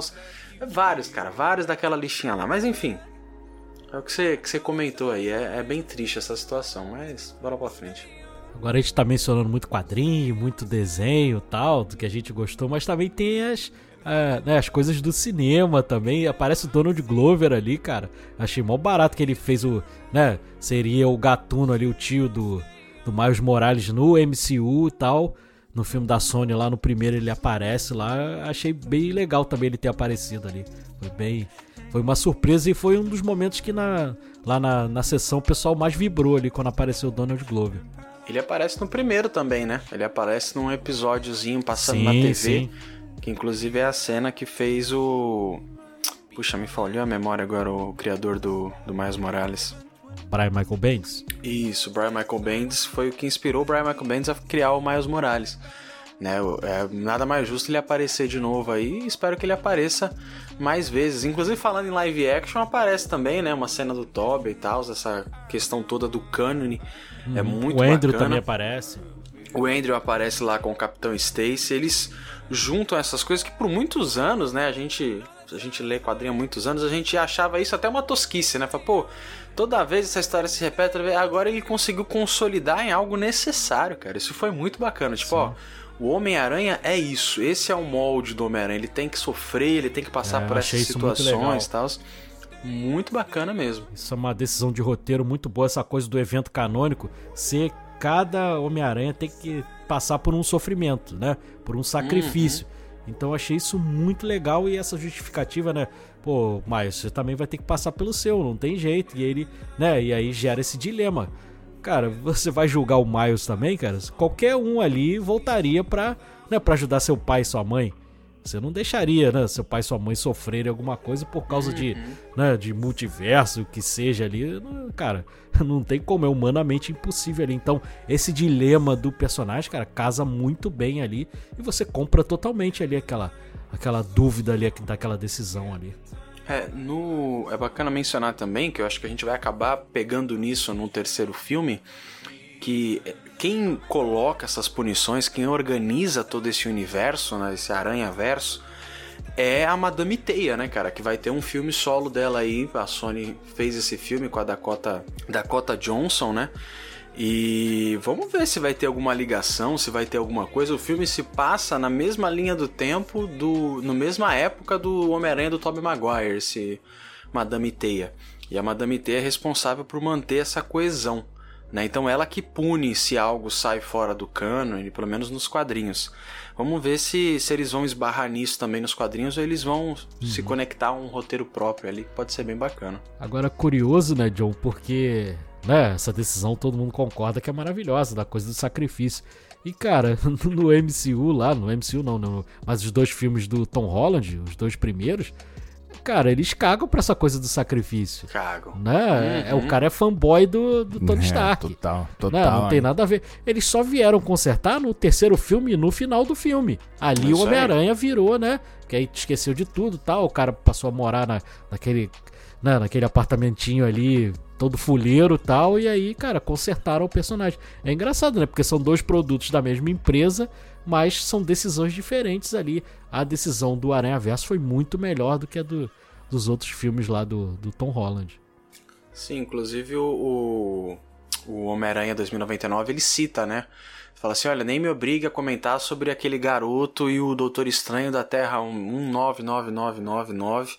Vários, cara, vários daquela listinha lá. Mas enfim, é o que você, que você comentou aí. É, é bem triste essa situação, mas bora pra frente. Agora a gente tá mencionando muito quadrinho, muito desenho tal, do que a gente gostou, mas também tem as é, né, as coisas do cinema também. Aparece o Donald Glover ali, cara. Achei mó barato que ele fez o. né? Seria o gatuno ali, o tio do, do Miles Morales no MCU e tal. No filme da Sony lá no primeiro ele aparece lá. Achei bem legal também ele ter aparecido ali. Foi bem. Foi uma surpresa e foi um dos momentos que na, lá na, na sessão o pessoal mais vibrou ali quando apareceu o Donald Glover. Ele aparece no primeiro também, né? Ele aparece num episódiozinho passando sim, na TV. Sim. Que inclusive é a cena que fez o. Puxa, me falhou a memória agora o criador do, do Miles Morales. Brian Michael Bendis? Isso, Brian Michael Bendis foi o que inspirou o Brian Michael Bendis a criar o Miles Morales. Né, é nada mais justo ele aparecer de novo aí espero que ele apareça mais vezes. Inclusive falando em live action, aparece também, né? Uma cena do Toby e tal, essa questão toda do cânone. Hum, é uhum. muito O Andrew bacana. também aparece. O Andrew aparece lá com o Capitão Stacy. Eles juntam essas coisas que por muitos anos, né, a gente a gente lê quadrinho há muitos anos, a gente achava isso até uma tosquice, né? Fala, pô, toda vez essa história se repete, agora ele conseguiu consolidar em algo necessário, cara. Isso foi muito bacana. Tipo, Sim. ó, o Homem-Aranha é isso. Esse é o molde do Homem-Aranha. Ele tem que sofrer, ele tem que passar é, por essas situações e tal. Muito bacana mesmo. Isso é uma decisão de roteiro muito boa, essa coisa do evento canônico ser cada Homem-Aranha tem que passar por um sofrimento, né? Por um sacrifício. Uhum. Então achei isso muito legal e essa justificativa, né? Pô, mas você também vai ter que passar pelo seu, não tem jeito. E ele, né? E aí gera esse dilema. Cara, você vai julgar o Miles também, cara? Qualquer um ali voltaria pra, né, pra ajudar seu pai e sua mãe. Você não deixaria, né, seu pai e sua mãe sofrerem alguma coisa por causa uhum. de, né, de multiverso, que seja ali. Cara, não tem como, é humanamente impossível ali. Então, esse dilema do personagem, cara, casa muito bem ali e você compra totalmente ali aquela, aquela dúvida ali daquela decisão ali. É, no... é bacana mencionar também que eu acho que a gente vai acabar pegando nisso no terceiro filme que quem coloca essas punições, quem organiza todo esse universo, né, esse aranha-verso, é a Madame Teia, né, cara? Que vai ter um filme solo dela aí. A Sony fez esse filme com a Dakota, Dakota Johnson, né? E vamos ver se vai ter alguma ligação, se vai ter alguma coisa. O filme se passa na mesma linha do tempo, do, na mesma época do Homem-Aranha do Tobey Maguire, esse Madame Teia. E a Madame Teia é responsável por manter essa coesão. Né? Então ela que pune se algo sai fora do cano, pelo menos nos quadrinhos. Vamos ver se, se eles vão esbarrar nisso também nos quadrinhos ou eles vão uhum. se conectar a um roteiro próprio ali, que pode ser bem bacana. Agora, curioso, né, John, porque né, essa decisão todo mundo concorda que é maravilhosa, da coisa do sacrifício. E cara, no MCU lá, no MCU não, não, mas os dois filmes do Tom Holland, os dois primeiros, cara, eles cagam pra essa coisa do sacrifício. Cagam. Né? Uhum. É, o cara é fanboy do, do Tony é, Stark. Total, total. Né? Não tem nada a ver. Eles só vieram consertar no terceiro filme e no final do filme. Ali o Homem-Aranha virou, né? Que aí esqueceu de tudo tal. O cara passou a morar na, naquele, né? naquele apartamentinho ali, todo fuleiro tal. E aí, cara, consertaram o personagem. É engraçado, né? Porque são dois produtos da mesma empresa mas são decisões diferentes ali. A decisão do Aranha Verso foi muito melhor do que a do, dos outros filmes lá do, do Tom Holland. Sim, inclusive o, o Homem-Aranha 2099, ele cita, né? Fala assim, olha, nem me obrigue a comentar sobre aquele garoto e o Doutor Estranho da Terra 199999.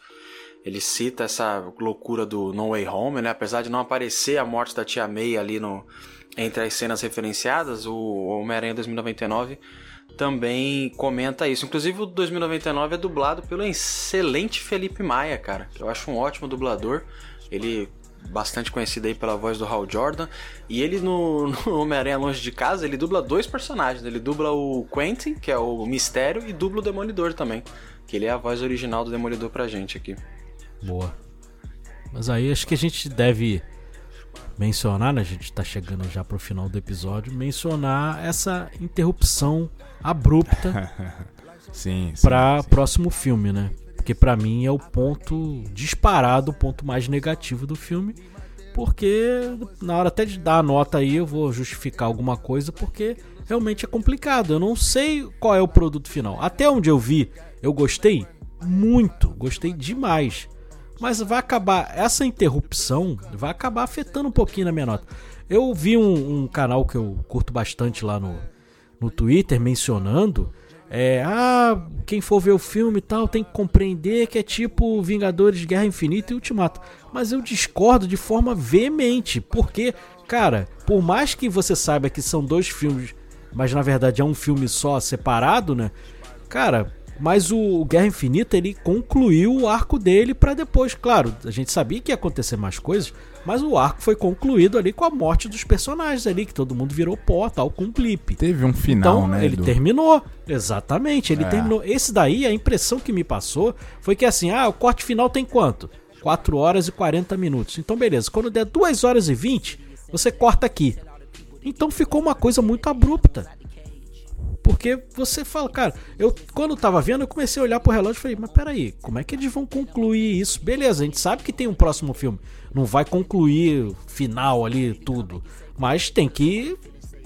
Ele cita essa loucura do No Way Home, né? Apesar de não aparecer a morte da Tia May ali no entre as cenas referenciadas, o Homem-Aranha 2099 também comenta isso. Inclusive o 2099 é dublado pelo excelente Felipe Maia, cara, eu acho um ótimo dublador. Ele bastante conhecido aí pela voz do Hal Jordan. E ele no, no Homem-Aranha Longe de Casa, ele dubla dois personagens. Ele dubla o Quentin, que é o Mistério, e dubla o Demolidor também. Que ele é a voz original do Demolidor pra gente aqui. Boa. Mas aí acho que a gente deve mencionar, né? A gente tá chegando já pro final do episódio, mencionar essa interrupção abrupta sim, sim, para próximo filme, né? Porque para mim é o ponto disparado, o ponto mais negativo do filme. Porque na hora até de dar a nota aí eu vou justificar alguma coisa, porque realmente é complicado. Eu não sei qual é o produto final. Até onde eu vi, eu gostei muito, gostei demais. Mas vai acabar, essa interrupção vai acabar afetando um pouquinho na minha nota. Eu vi um, um canal que eu curto bastante lá no, no Twitter mencionando é, ah, quem for ver o filme e tal tem que compreender que é tipo Vingadores Guerra Infinita e Ultimato. Mas eu discordo de forma veemente, porque, cara, por mais que você saiba que são dois filmes, mas na verdade é um filme só separado, né? Cara, mas o Guerra Infinita ele concluiu o arco dele para depois, claro, a gente sabia que ia acontecer mais coisas, mas o arco foi concluído ali com a morte dos personagens ali, que todo mundo virou pó, tal, com um clipe. Teve um final, então, né? Ele do- terminou. Exatamente, ele É. terminou. Esse daí, a impressão que me passou foi que assim, ah, o corte final tem quanto? 4 horas e 40 minutos. Então, beleza. Quando der 2 horas e 20, você corta aqui. Então ficou uma coisa muito abrupta. Porque você fala, cara, eu quando tava vendo, eu comecei a olhar pro relógio e falei, mas peraí, como é que eles vão concluir isso? Beleza, a gente sabe que tem um próximo filme. Não vai concluir final ali, tudo. Mas tem que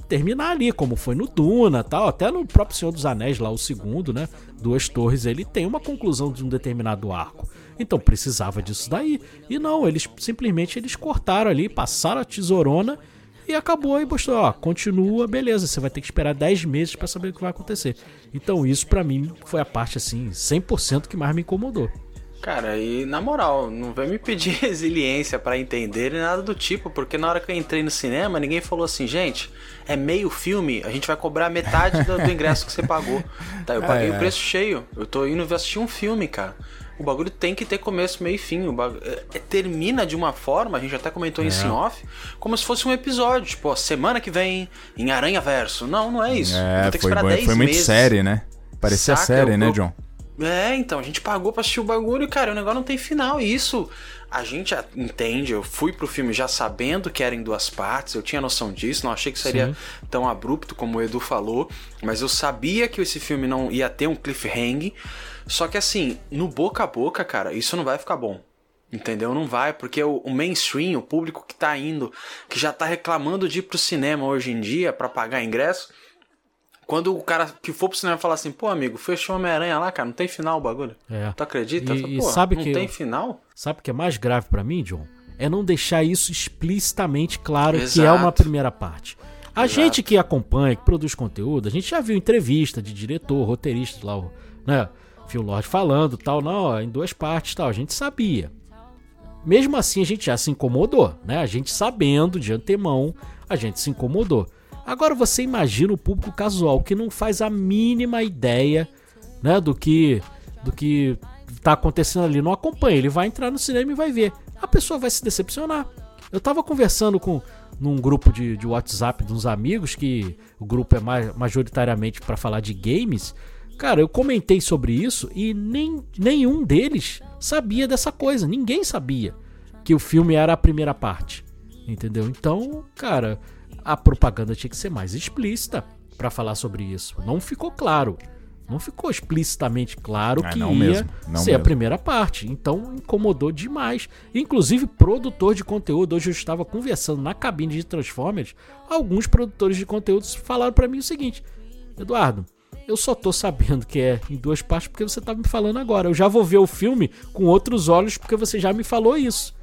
terminar ali, como foi no Duna tal. Até no próprio Senhor dos Anéis, lá o segundo, né? Duas Torres, ele tem uma conclusão de um determinado arco. Então precisava disso daí. E não, eles simplesmente eles cortaram ali, passaram a tesourona e acabou e mostrou, ó, continua, beleza, você vai ter que esperar 10 meses pra saber o que vai acontecer. Então isso pra mim foi a parte assim, 100% que mais me incomodou. Cara, e na moral, não vem me pedir resiliência pra entender nem nada do tipo, porque na hora que eu entrei no cinema, ninguém falou assim, gente, é meio filme, a gente vai cobrar metade do, do ingresso que você pagou. Tá, eu paguei É, o é. preço cheio. Eu tô indo assistir um filme, cara. O bagulho tem que ter começo, meio e fim. O bagulho, é, é, termina de uma forma, a gente até comentou É. isso em off, como se fosse um episódio. Tipo, ó, semana que vem em Aranha Verso. Não, não é isso. É, Vou ter que foi, esperar bom, 10 foi muito meses. série, né? Parecia Saca? série, Eu- né, John? É, então, a gente pagou pra assistir o bagulho e, cara, o negócio não tem final. E isso a gente entende. Eu fui pro filme já sabendo que era em duas partes, eu tinha noção disso, não achei que seria Sim. tão abrupto como o Edu falou, mas eu sabia que esse filme não ia ter um cliffhanger. Só que assim, no boca a boca, cara, isso não vai ficar bom. Entendeu? Não vai, porque o, o mainstream, o público que tá indo, que já tá reclamando de ir pro cinema hoje em dia pra pagar ingresso, quando o cara que for pro cinema falar assim, pô, amigo, fechou Homem-Aranha lá, cara, não tem final o bagulho. É. Tu acredita? E- falo, pô, sabe não que tem eu- final? Sabe o que é mais grave pra mim, John? É não deixar isso explicitamente claro que é Exato. uma primeira parte. A Exato. gente que acompanha, que produz conteúdo, a gente já viu entrevista de diretor, roteirista lá, né, Phil Lord falando, tal, não, em duas partes, tal, a gente sabia. Mesmo assim, a gente já se incomodou, né? A gente sabendo de antemão, a gente se incomodou. Agora você imagina o público casual que não faz a mínima ideia, né, do que do que tá acontecendo ali, não acompanha, ele vai entrar no cinema e vai ver. A pessoa vai se decepcionar. Eu tava conversando com num grupo de, de WhatsApp de uns amigos que o grupo é ma- majoritariamente para falar de games. Cara, eu comentei sobre isso e nem, nenhum deles sabia dessa coisa. Ninguém sabia que o filme era a primeira parte. Entendeu? Então, cara, a propaganda tinha que ser mais explícita para falar sobre isso. Não ficou claro. Não ficou explicitamente claro Ah, que ia mesmo, ser a mesmo. primeira parte. Então incomodou demais. Inclusive, produtor de conteúdo, hoje eu estava conversando na cabine de Transformers, alguns produtores de conteúdos falaram para mim o seguinte: Eduardo, eu só tô sabendo que é em duas partes porque você tá me falando agora. Eu já vou ver o filme com outros olhos porque você já me falou isso.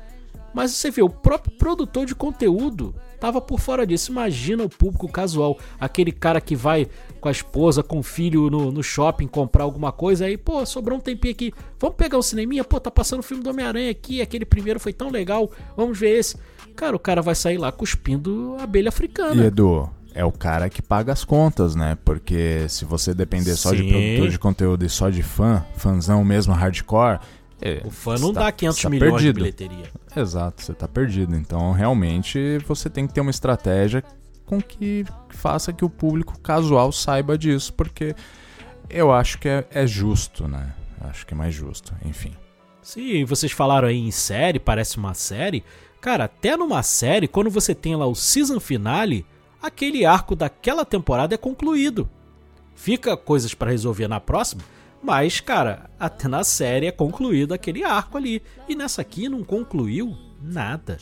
Mas você vê, o próprio produtor de conteúdo tava por fora disso. Imagina o público casual, aquele cara que vai com a esposa, com o filho no, no shopping comprar alguma coisa, aí, pô, sobrou um tempinho aqui, vamos pegar um cineminha, pô, tá passando o filme do Homem-Aranha aqui, aquele primeiro foi tão legal, vamos ver esse. Cara, o cara vai sair lá cuspindo abelha africana. E Edu, é o cara que paga as contas, né? Porque se você depender só de produtor de conteúdo e só de fã, fãzão mesmo hardcore, é, O fã não tá- dá 500 você tá milhões perdido. de bilheteria. Exato, você tá perdido. Então, realmente, você tem que ter uma estratégia com que faça que o público casual saiba disso, porque eu acho que é, é justo, né? Acho que é mais justo, enfim. Sim, vocês falaram aí em série, parece uma série. Cara, até numa série, quando você tem lá o season finale, aquele arco daquela temporada é concluído. Fica coisas pra resolver na próxima, mas, cara, até na série é concluído aquele arco ali. E nessa aqui não concluiu nada.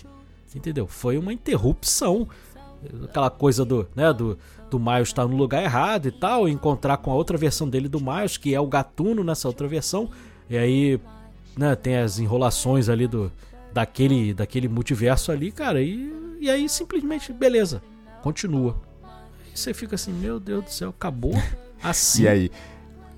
Entendeu? Foi uma interrupção. Aquela coisa do, né, do, do Miles estar no lugar errado e tal, encontrar com a outra versão dele do Miles, que é o gatuno nessa outra versão. E aí, né, tem as enrolações ali do daquele daquele multiverso ali, cara, e, e aí simplesmente, beleza, continua. E você fica assim, meu Deus do céu, acabou assim. E aí,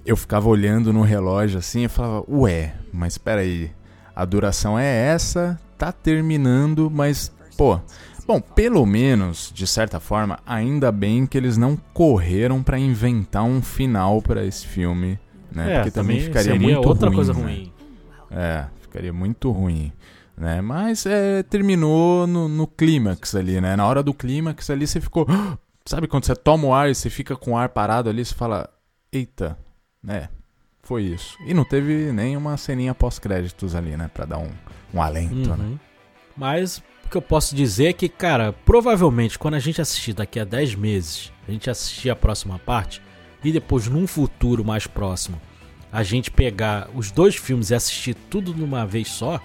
eu ficava olhando no relógio assim e falava, ué, mas peraí, a duração é essa, tá terminando, mas, pô. Bom, pelo menos, de certa forma, ainda bem que eles não correram pra inventar um final pra esse filme, né? É, Porque também, ficaria seria muito outra ruim, coisa né? ruim. É, ficaria muito ruim. Né? Mas é, terminou no, no clímax ali, né? Na hora do clímax ali você ficou. Sabe quando você toma o ar e você fica com o ar parado ali, você fala. Eita, né? Foi isso. E não teve nem uma ceninha pós-créditos ali, né? Pra dar um, um alento, né? Uhum. Mas o que eu posso dizer é que, cara, provavelmente quando a gente assistir daqui a 10 meses, a gente assistir a próxima parte, e depois num futuro mais próximo, a gente pegar os dois filmes e assistir tudo numa vez só,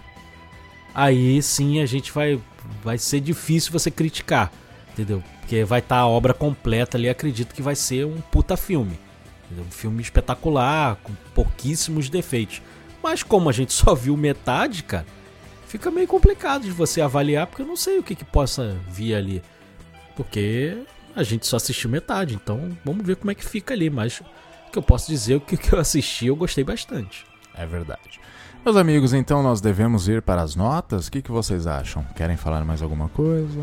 aí sim a gente vai vai ser difícil você criticar, entendeu? Porque vai estar a obra completa ali, acredito que vai ser um puta filme. entendeu? Um filme espetacular, com pouquíssimos defeitos. Mas como a gente só viu metade, cara, fica meio complicado de você avaliar, porque eu não sei o que, que possa vir ali. Porque a gente só assistiu metade, então vamos ver como é que fica ali. Mas o que eu posso dizer, o que que eu assisti, eu gostei bastante. É verdade. Meus amigos, então nós devemos ir para as notas? O que, que vocês acham? Querem falar mais alguma coisa?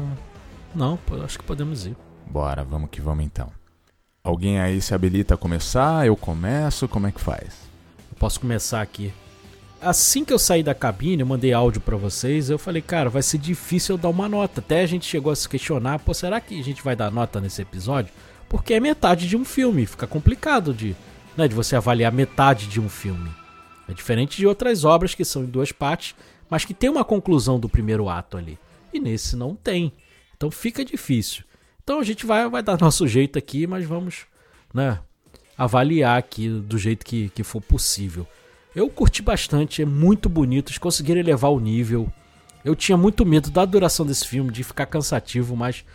Não, pô, acho que podemos ir. Bora, vamos que vamos então. Alguém aí se habilita a começar? Eu começo? Como é que faz? Eu posso começar aqui. Assim que eu saí da cabine, eu mandei áudio pra vocês, eu falei, cara, vai ser difícil eu dar uma nota. Até a gente chegou a se questionar, pô, será que a gente vai dar nota nesse episódio? Porque é metade de um filme, fica complicado de, né, de você avaliar metade de um filme. É diferente de outras obras que são em duas partes, mas que tem uma conclusão do primeiro ato ali. E nesse não tem. Então fica difícil. Então a gente vai, vai dar nosso jeito aqui, mas vamos, né, avaliar aqui do jeito que, que for possível. Eu curti bastante, é muito bonito, eles conseguiram elevar o nível. Eu tinha muito medo da duração desse filme, de ficar cansativo, mas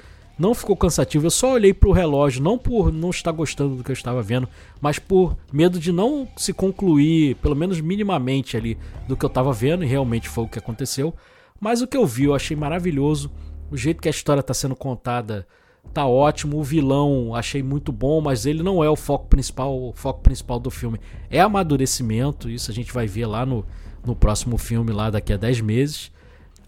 não ficou cansativo. Eu só olhei pro relógio, não por não estar gostando do que eu estava vendo, mas por medo de não se concluir, pelo menos minimamente ali, do que eu estava vendo, e realmente foi o que aconteceu. Mas o que eu vi eu achei maravilhoso. O jeito que a história está sendo contada tá ótimo. O vilão achei muito bom, mas ele não é o foco principal. O foco principal do filme é amadurecimento. Isso a gente vai ver lá no, no próximo filme, lá daqui a 10 meses.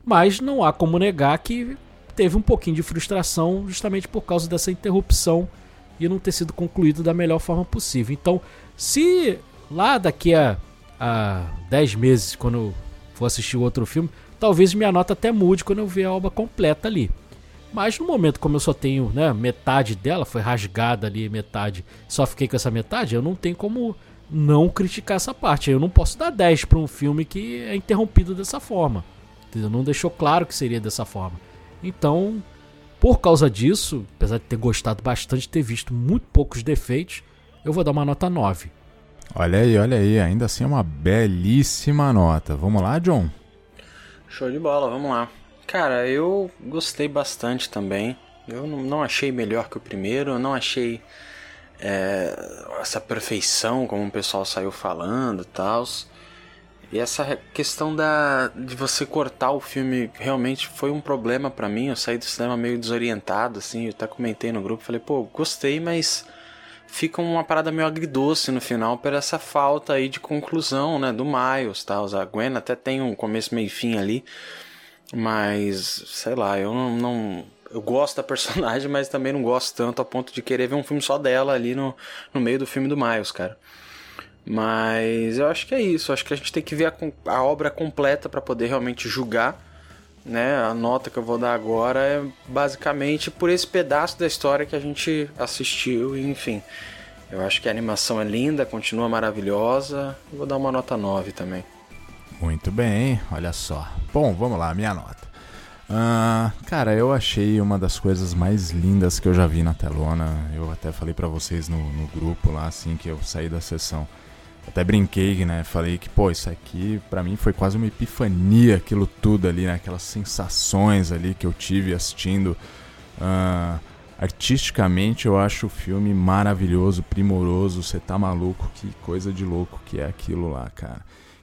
Mas não há como negar que teve um pouquinho de frustração justamente por causa dessa interrupção e não ter sido concluído da melhor forma possível. Então, se lá daqui a, a 10 meses, quando eu for assistir outro filme, talvez minha nota até mude quando eu ver a obra completa ali. Mas no momento, como eu só tenho né, metade dela, foi rasgada ali metade, só fiquei com essa metade, eu não tenho como não criticar essa parte. Eu não posso dar 10 para um filme que é interrompido dessa forma. Entendeu? Não deixou claro que seria dessa forma. Então, por causa disso, apesar de ter gostado bastante, ter visto muito poucos defeitos, eu vou dar uma nota 9. Olha aí, olha aí, ainda assim é uma belíssima nota. Vamos lá, John? Show de bola, vamos lá. Cara, eu gostei bastante também. Eu não, achei melhor que o primeiro, eu não achei é, essa perfeição como o pessoal saiu falando e tal. E essa questão da de você cortar o filme realmente foi um problema para mim. Eu saí do cinema meio desorientado, assim. Eu até comentei no grupo, falei, pô, gostei, mas fica uma parada meio agridoce no final por essa falta aí de conclusão, né, do Miles, tá? A Gwen até tem um começo, meio fim ali, mas sei lá, eu não, não eu gosto da personagem, mas também não gosto tanto a ponto de querer ver um filme só dela ali no, no meio do filme do Miles, cara. Mas eu acho que é isso. Acho que a gente tem que ver a, a obra completa para poder realmente julgar. Né? A nota que eu vou dar agora é basicamente por esse pedaço da história que a gente assistiu, enfim. Eu acho que a animação é linda, continua maravilhosa. Vou dar uma nota 9 também. Muito bem, olha só. Bom, vamos lá, minha nota. Uh, cara, eu achei uma das coisas mais lindas que eu já vi na telona. Eu até falei para vocês no, no grupo lá, assim, que eu saí da sessão até brinquei, né? Falei que, pô, isso aqui para mim foi quase uma epifania, aquilo tudo ali, né? Aquelas sensações ali que eu tive assistindo. Uh, artisticamente eu acho o filme maravilhoso, primoroso, você tá maluco, que coisa de louco que é aquilo lá, cara.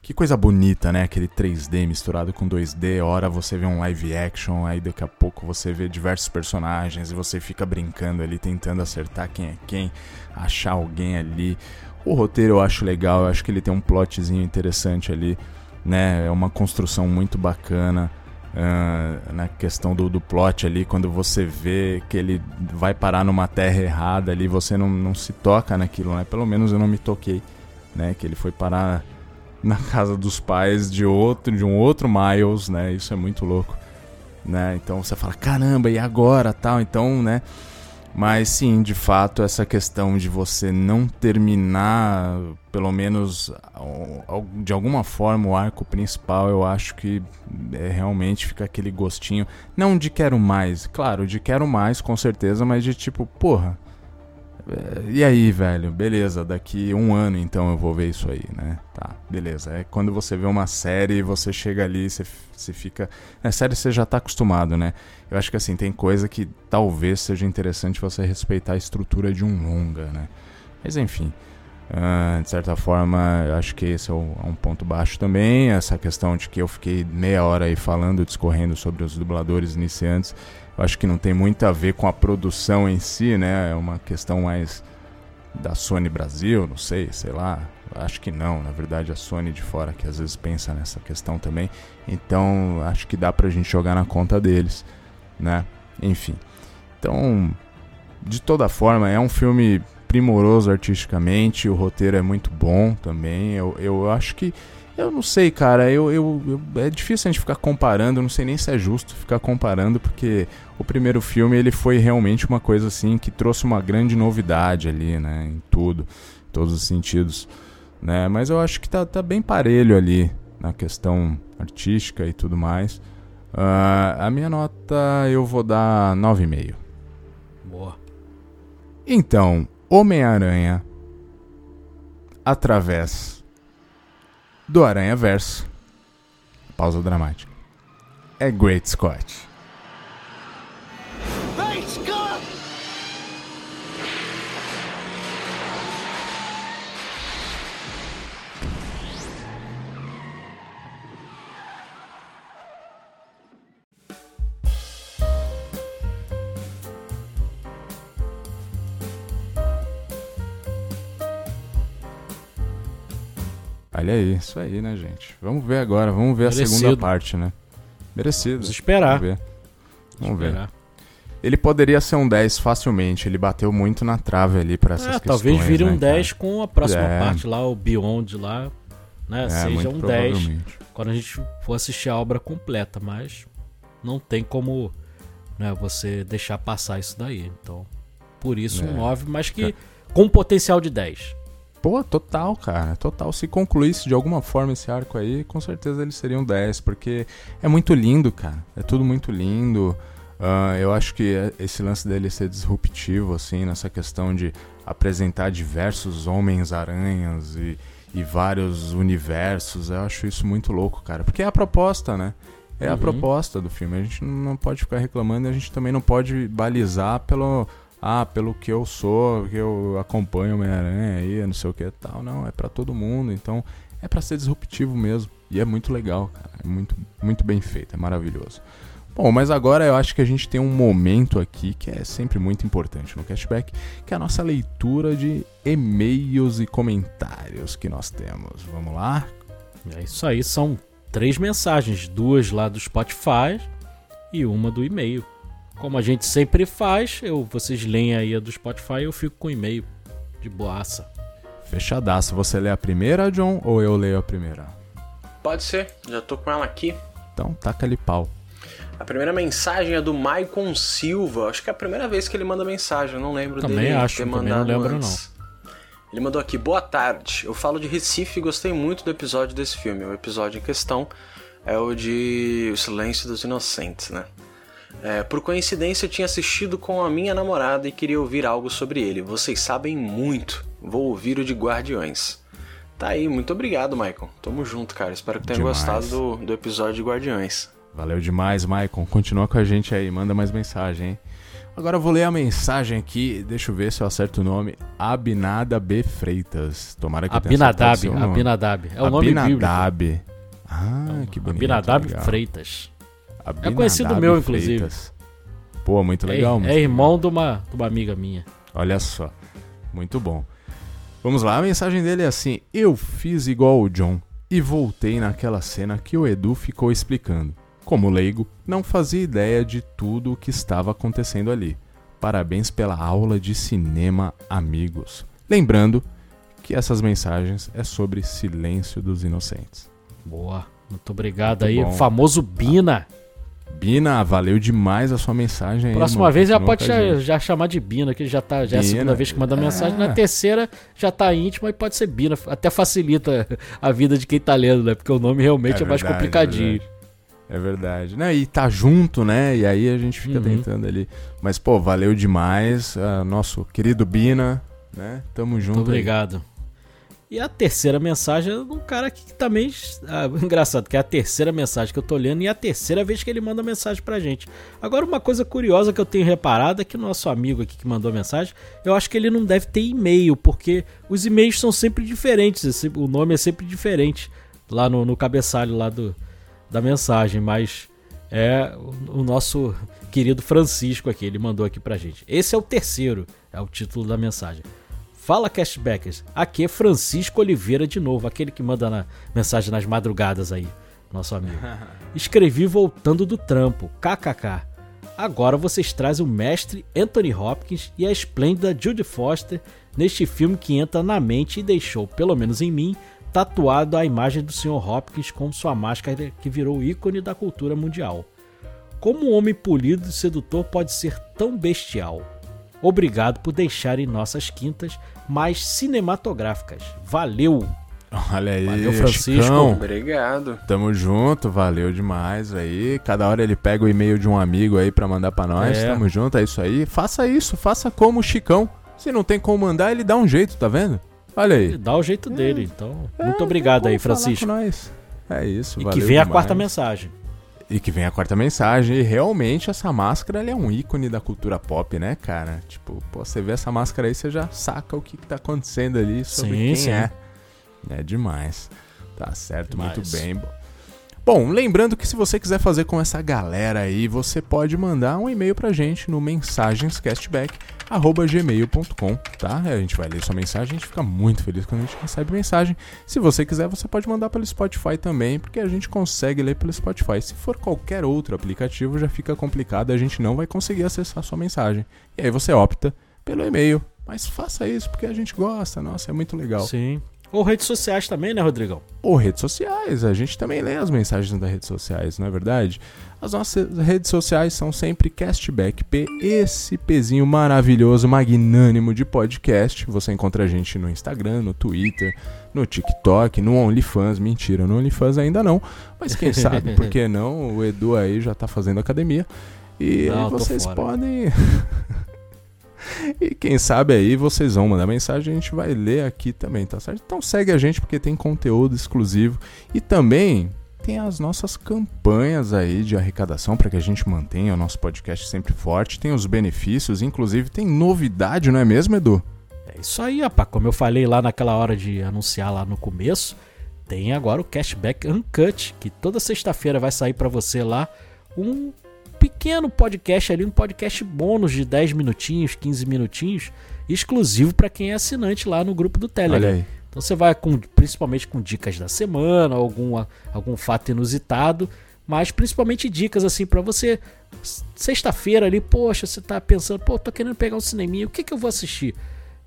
Que coisa bonita, né? Aquele 3D misturado com 2D. Hora você vê um live action, aí daqui a pouco você vê diversos personagens e você fica brincando ali, tentando acertar quem é quem, achar alguém ali. O roteiro eu acho legal, eu acho que ele tem um plotzinho interessante ali, né? É uma construção muito bacana. Uh, na questão do, do plot ali, quando você vê que ele vai parar numa terra errada ali, você não, não se toca naquilo, né? Pelo menos eu não me toquei, né? Que ele foi parar na casa dos pais de outro, de um outro Miles, né? Isso é muito louco, né? Então você fala, caramba, e agora, tal? Então, né? Mas sim, de fato, essa questão de você não terminar, pelo menos de alguma forma, o arco principal, eu acho que é, realmente fica aquele gostinho. Não de quero mais, claro, de quero mais com certeza, mas de tipo, porra, e aí, velho? Beleza, daqui um ano então eu vou ver isso aí, né? Tá, beleza. É quando você vê uma série, você chega ali, você, você fica. Na série você já tá acostumado, né? Eu acho que assim, tem coisa que talvez seja interessante você respeitar a estrutura de um longa, né? Mas enfim. Uh, de certa forma, eu acho que esse é, é um ponto baixo também. Essa questão de que eu fiquei meia hora aí falando, discorrendo sobre os dubladores iniciantes acho que não tem muito a ver com a produção em si, né? É uma questão mais da Sony Brasil, não sei, sei lá. Acho que não, na verdade a Sony de fora que às vezes pensa nessa questão também. Então acho que dá pra gente jogar na conta deles, né? Enfim. Então, de toda forma, é um filme primoroso artisticamente, o roteiro é muito bom também. Eu, eu acho que eu não sei, cara. Eu, eu, eu, é difícil a gente ficar comparando. Não sei nem se é justo ficar comparando, porque o primeiro filme ele foi realmente uma coisa assim que trouxe uma grande novidade ali, né? Em tudo, em todos os sentidos, né? Mas eu acho que tá, tá bem parelho ali na questão artística e tudo mais. Uh, a minha nota eu vou dar 9,5. Boa. Então, Homem-Aranha através do Aranha Verso. Pausa dramática. É Great Scott. Olha aí, isso aí, né, gente? Vamos ver agora, vamos ver Merecido. a segunda parte, né? Merecido. Vamos esperar. Vamos ver. Vamos ver. Ele poderia ser um 10 facilmente, ele bateu muito na trave ali para essas é, questões. Talvez vire né, um 10 cara? com a próxima é. parte lá, o Beyond lá, né? É, seja um 10 quando a gente for assistir a obra completa, mas não tem como né, você deixar passar isso daí. Então, por isso um 9, é. mas que é. com potencial de 10. Pô, total, cara, total. Se concluísse de alguma forma esse arco aí, com certeza eles seriam 10, porque é muito lindo, cara. É tudo muito lindo. Uh, eu acho que esse lance dele ser disruptivo, assim, nessa questão de apresentar diversos Homens-Aranhas e, e vários universos, eu acho isso muito louco, cara. Porque é a proposta, né? É uhum. a proposta do filme. A gente não pode ficar reclamando e a gente também não pode balizar pelo ah, pelo que eu sou, que eu acompanho Homem-Aranha aí, não sei o que tal. Não, é para todo mundo, então é para ser disruptivo mesmo, E é muito legal, cara. É muito, muito bem feito, é maravilhoso. Bom, mas agora eu acho que a gente tem um momento aqui que é sempre muito importante no cashback, que é a nossa leitura de e-mails e comentários que nós temos. Vamos lá? É isso aí, são três mensagens, duas lá do Spotify e uma do e-mail. Como a gente sempre faz, eu, vocês leem aí a do Spotify, eu fico com o e-mail de boaça. Fechadaço. Você lê a primeira, John, ou eu leio a primeira? Pode ser, já tô com ela aqui. Então, taca-lhe pau. A primeira mensagem é do Maicon Silva. Acho que é a primeira vez que ele manda mensagem, eu não lembro Também dele acho, ter também mandado não lembro, antes. Ele mandou aqui, boa tarde. Eu falo de Recife e gostei muito do episódio desse filme. O episódio em questão é o de O Silêncio dos Inocentes, né? É, por coincidência, eu tinha assistido com a minha namorada e queria ouvir algo sobre ele. Vocês sabem muito. Vou ouvir o de Guardiões. Tá aí, muito obrigado, Michael. Tamo junto, cara. Espero que tenha Demais. gostado do, do episódio de Guardiões. Valeu demais, Maicon. Continua com a gente aí, manda mais mensagem, hein? Agora eu vou ler a mensagem aqui, deixa eu ver se eu acerto o nome. Abinada B. Freitas. Tomara que eu tenha acertado Abinadab, seu nome. Abinadab. É o nome bíblico. Abinadab. Ah, que bonito. Abinadab legal. Freitas. Abinadab conhecido meu, inclusive. Freitas. Pô, muito legal. é, muito é legal. irmão de uma, de uma amiga minha. Olha só. Muito bom. Vamos lá, a mensagem dele é assim: Eu fiz igual o John e voltei naquela cena que o Edu ficou explicando. Como leigo, não fazia ideia de tudo o que estava acontecendo ali. Parabéns pela aula de cinema, amigos. Lembrando que essas mensagens é sobre Silêncio dos Inocentes. Boa. Muito obrigado Muito aí. bom. O famoso Bina. Bina, valeu demais a sua mensagem aí. Próxima irmão. vez já pode já, já chamar de Bina, que já tá já é a Bina. segunda vez que manda mensagem. Na É. terceira já tá íntima e pode ser Bina. Até facilita a vida de quem tá lendo, né? Porque o nome realmente é, mais verdade, complicadinho. É verdade. É verdade. Né? E tá junto, né? E aí a gente fica Uhum. tentando ali. Mas, pô, valeu demais. ah, nosso querido Bina, né? Tamo junto. Muito aí. E a terceira mensagem é de um cara que também. Ah, engraçado, que é a terceira mensagem que eu tô lendo e é a terceira vez que ele manda mensagem pra gente. Agora, uma coisa curiosa que eu tenho reparado é que o nosso amigo aqui que mandou mensagem, eu acho que ele não deve ter e-mail, porque os e-mails são sempre diferentes, esse- o nome é sempre diferente lá no, no cabeçalho lá do, da mensagem, mas é o, o nosso querido Francisco aqui, ele mandou aqui pra gente. Esse é o terceiro, é o título da mensagem. Fala cashbackers, aqui é Francisco Oliveira de novo, aquele que manda na mensagem nas madrugadas aí, nosso amigo. Escrevi voltando do trampo, kkk. Agora vocês trazem o mestre Anthony Hopkins e a esplêndida Judy Foster neste filme que entra na mente e deixou, pelo menos em mim, tatuado a imagem do Sr. Hopkins com sua máscara que virou ícone da cultura mundial. Como um homem polido e sedutor pode ser tão bestial? Obrigado por deixarem nossas quintas mais cinematográficas. Valeu! Olha aí, Valeu, Francisco. Chicão. Obrigado. Tamo junto, valeu demais aí. Cada hora ele pega o e-mail de um amigo aí pra mandar pra nós. É. Tamo junto, é isso aí. Faça isso, faça como o Chicão. Se não tem como mandar, ele dá um jeito, tá vendo? Olha aí. Ele dá o jeito dele, então. Muito obrigado aí, Francisco. com nós. É isso, E valeu que vem a demais. quarta mensagem. E que vem a quarta mensagem. E realmente essa máscara é um ícone da cultura pop, né, cara? Tipo, pô, você vê essa máscara aí, você já saca o que, que tá acontecendo ali sobre Sim, quem sim. é. É demais. Tá certo, Demais. muito bem. Bom, lembrando que se você quiser fazer com essa galera aí, você pode mandar um e-mail pra gente no mensagenscastback@gmail.com, tá? A gente vai ler sua mensagem, a gente fica muito feliz quando a gente recebe mensagem. Se você quiser, você pode mandar pelo Spotify também, porque a gente consegue ler pelo Spotify. Se for qualquer outro aplicativo, já fica complicado, a gente não vai conseguir acessar sua mensagem. E aí você opta pelo e-mail. Mas faça isso porque a gente gosta, nossa, é muito legal. Sim. Ou redes sociais também, né, Rodrigão? Ou redes sociais, a gente também lê as mensagens das redes sociais, não é verdade? As nossas redes sociais são sempre Castback P, esse pezinho maravilhoso, magnânimo de podcast. Você encontra a gente no Instagram, no Twitter, no TikTok, no OnlyFans. Mentira, no OnlyFans ainda não, mas quem sabe, por que não? O Edu aí já tá fazendo academia. E Não, vocês podem. E quem sabe aí vocês vão mandar mensagem, a gente vai ler aqui também, tá certo? Então segue a gente porque tem conteúdo exclusivo e também tem as nossas campanhas aí de arrecadação para que a gente mantenha o nosso podcast sempre forte. Tem os benefícios, inclusive tem novidade, não é mesmo, Edu? É isso aí, rapaz. Como eu falei lá naquela hora de anunciar lá no começo, tem agora o Cashback Uncut, que toda sexta-feira vai sair para você lá um pequeno podcast ali, um podcast bônus de 10 minutinhos, 15 minutinhos, exclusivo para quem é assinante lá no grupo do Telegram. Olha aí. Então você vai com, principalmente com dicas da semana, algum, algum fato inusitado, mas principalmente dicas assim para você sexta-feira ali, poxa, você tá pensando, pô, tô querendo pegar um cineminha, o que que eu vou assistir?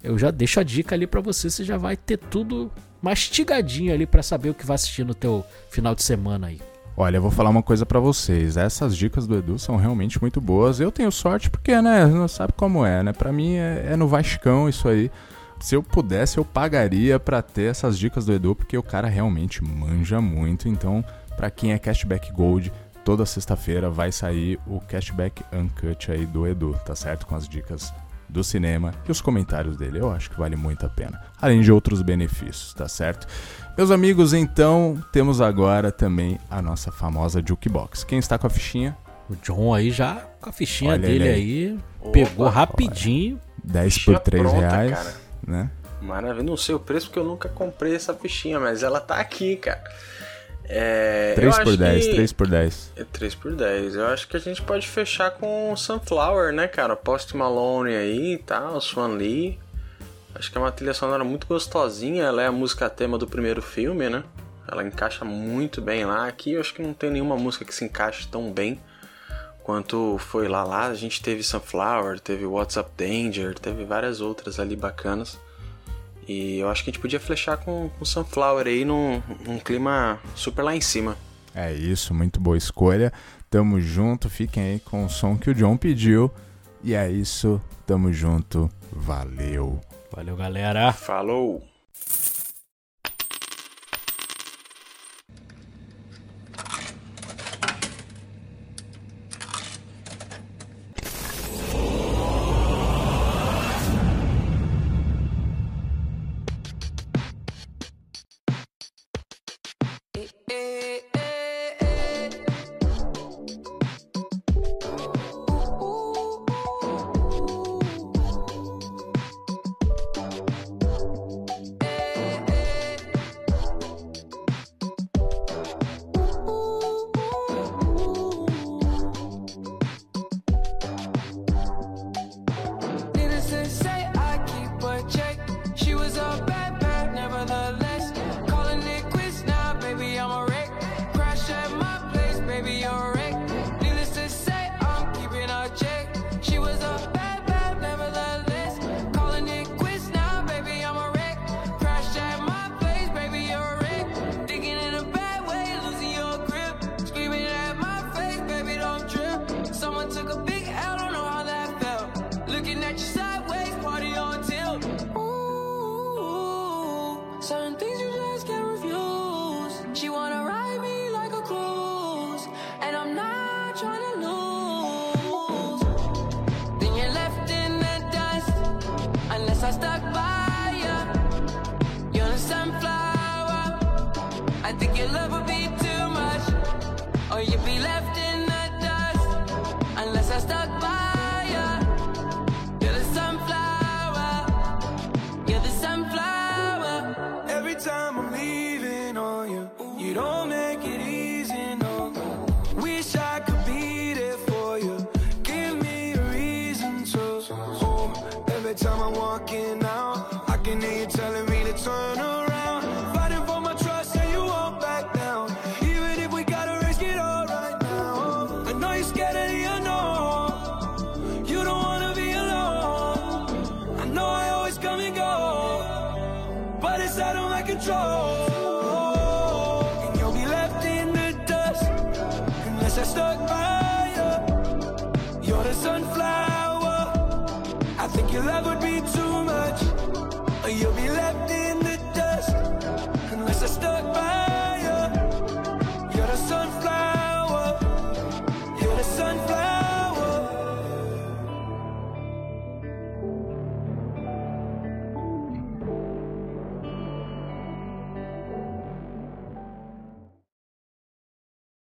Eu já deixo a dica ali para você, você já vai ter tudo mastigadinho ali para saber o que vai assistir no teu final de semana aí. Olha, eu vou falar uma coisa para vocês. Essas dicas do Edu são realmente muito boas. Eu tenho sorte porque, né, não sabe como é, né? Para mim é, é no Vascão isso aí se eu pudesse, eu pagaria para ter essas dicas do Edu, porque o cara realmente manja muito. Então, para quem é Cashback Gold, toda sexta-feira vai sair o Cashback Uncut aí do Edu, tá certo? Com as dicas do cinema e os comentários dele. Eu acho que vale muito a pena. Além de outros benefícios, tá certo? Meus amigos, então, temos agora também a nossa famosa Jukebox. Quem está com a fichinha? O John aí já com a fichinha Olha dele ele aí, pegou rapidinho. 10 Fichinha por 3 pronta, reais, cara. né? Maravilha, não sei o preço porque eu nunca comprei essa fichinha, mas ela tá aqui, cara. É, 3 eu por acho 10, que- 3 por 10. É 3 por 10. Eu acho que a gente pode fechar com Sunflower, né, cara? Post Malone aí e tal, Swan Lee. Acho que é uma trilha sonora muito gostosinha. Ela é a música tema do primeiro filme, né? Ela encaixa muito bem lá. Aqui eu acho que não tem nenhuma música que se encaixe tão bem quanto foi lá. Lá a gente teve Sunflower, teve What's Up Danger, teve várias outras ali bacanas. E eu acho que a gente podia flechar com, Sunflower aí num, num clima super lá em cima. É isso, muito boa escolha. Tamo junto, fiquem aí com o som que o John pediu. E é isso, tamo junto, valeu. Valeu, galera. Falou!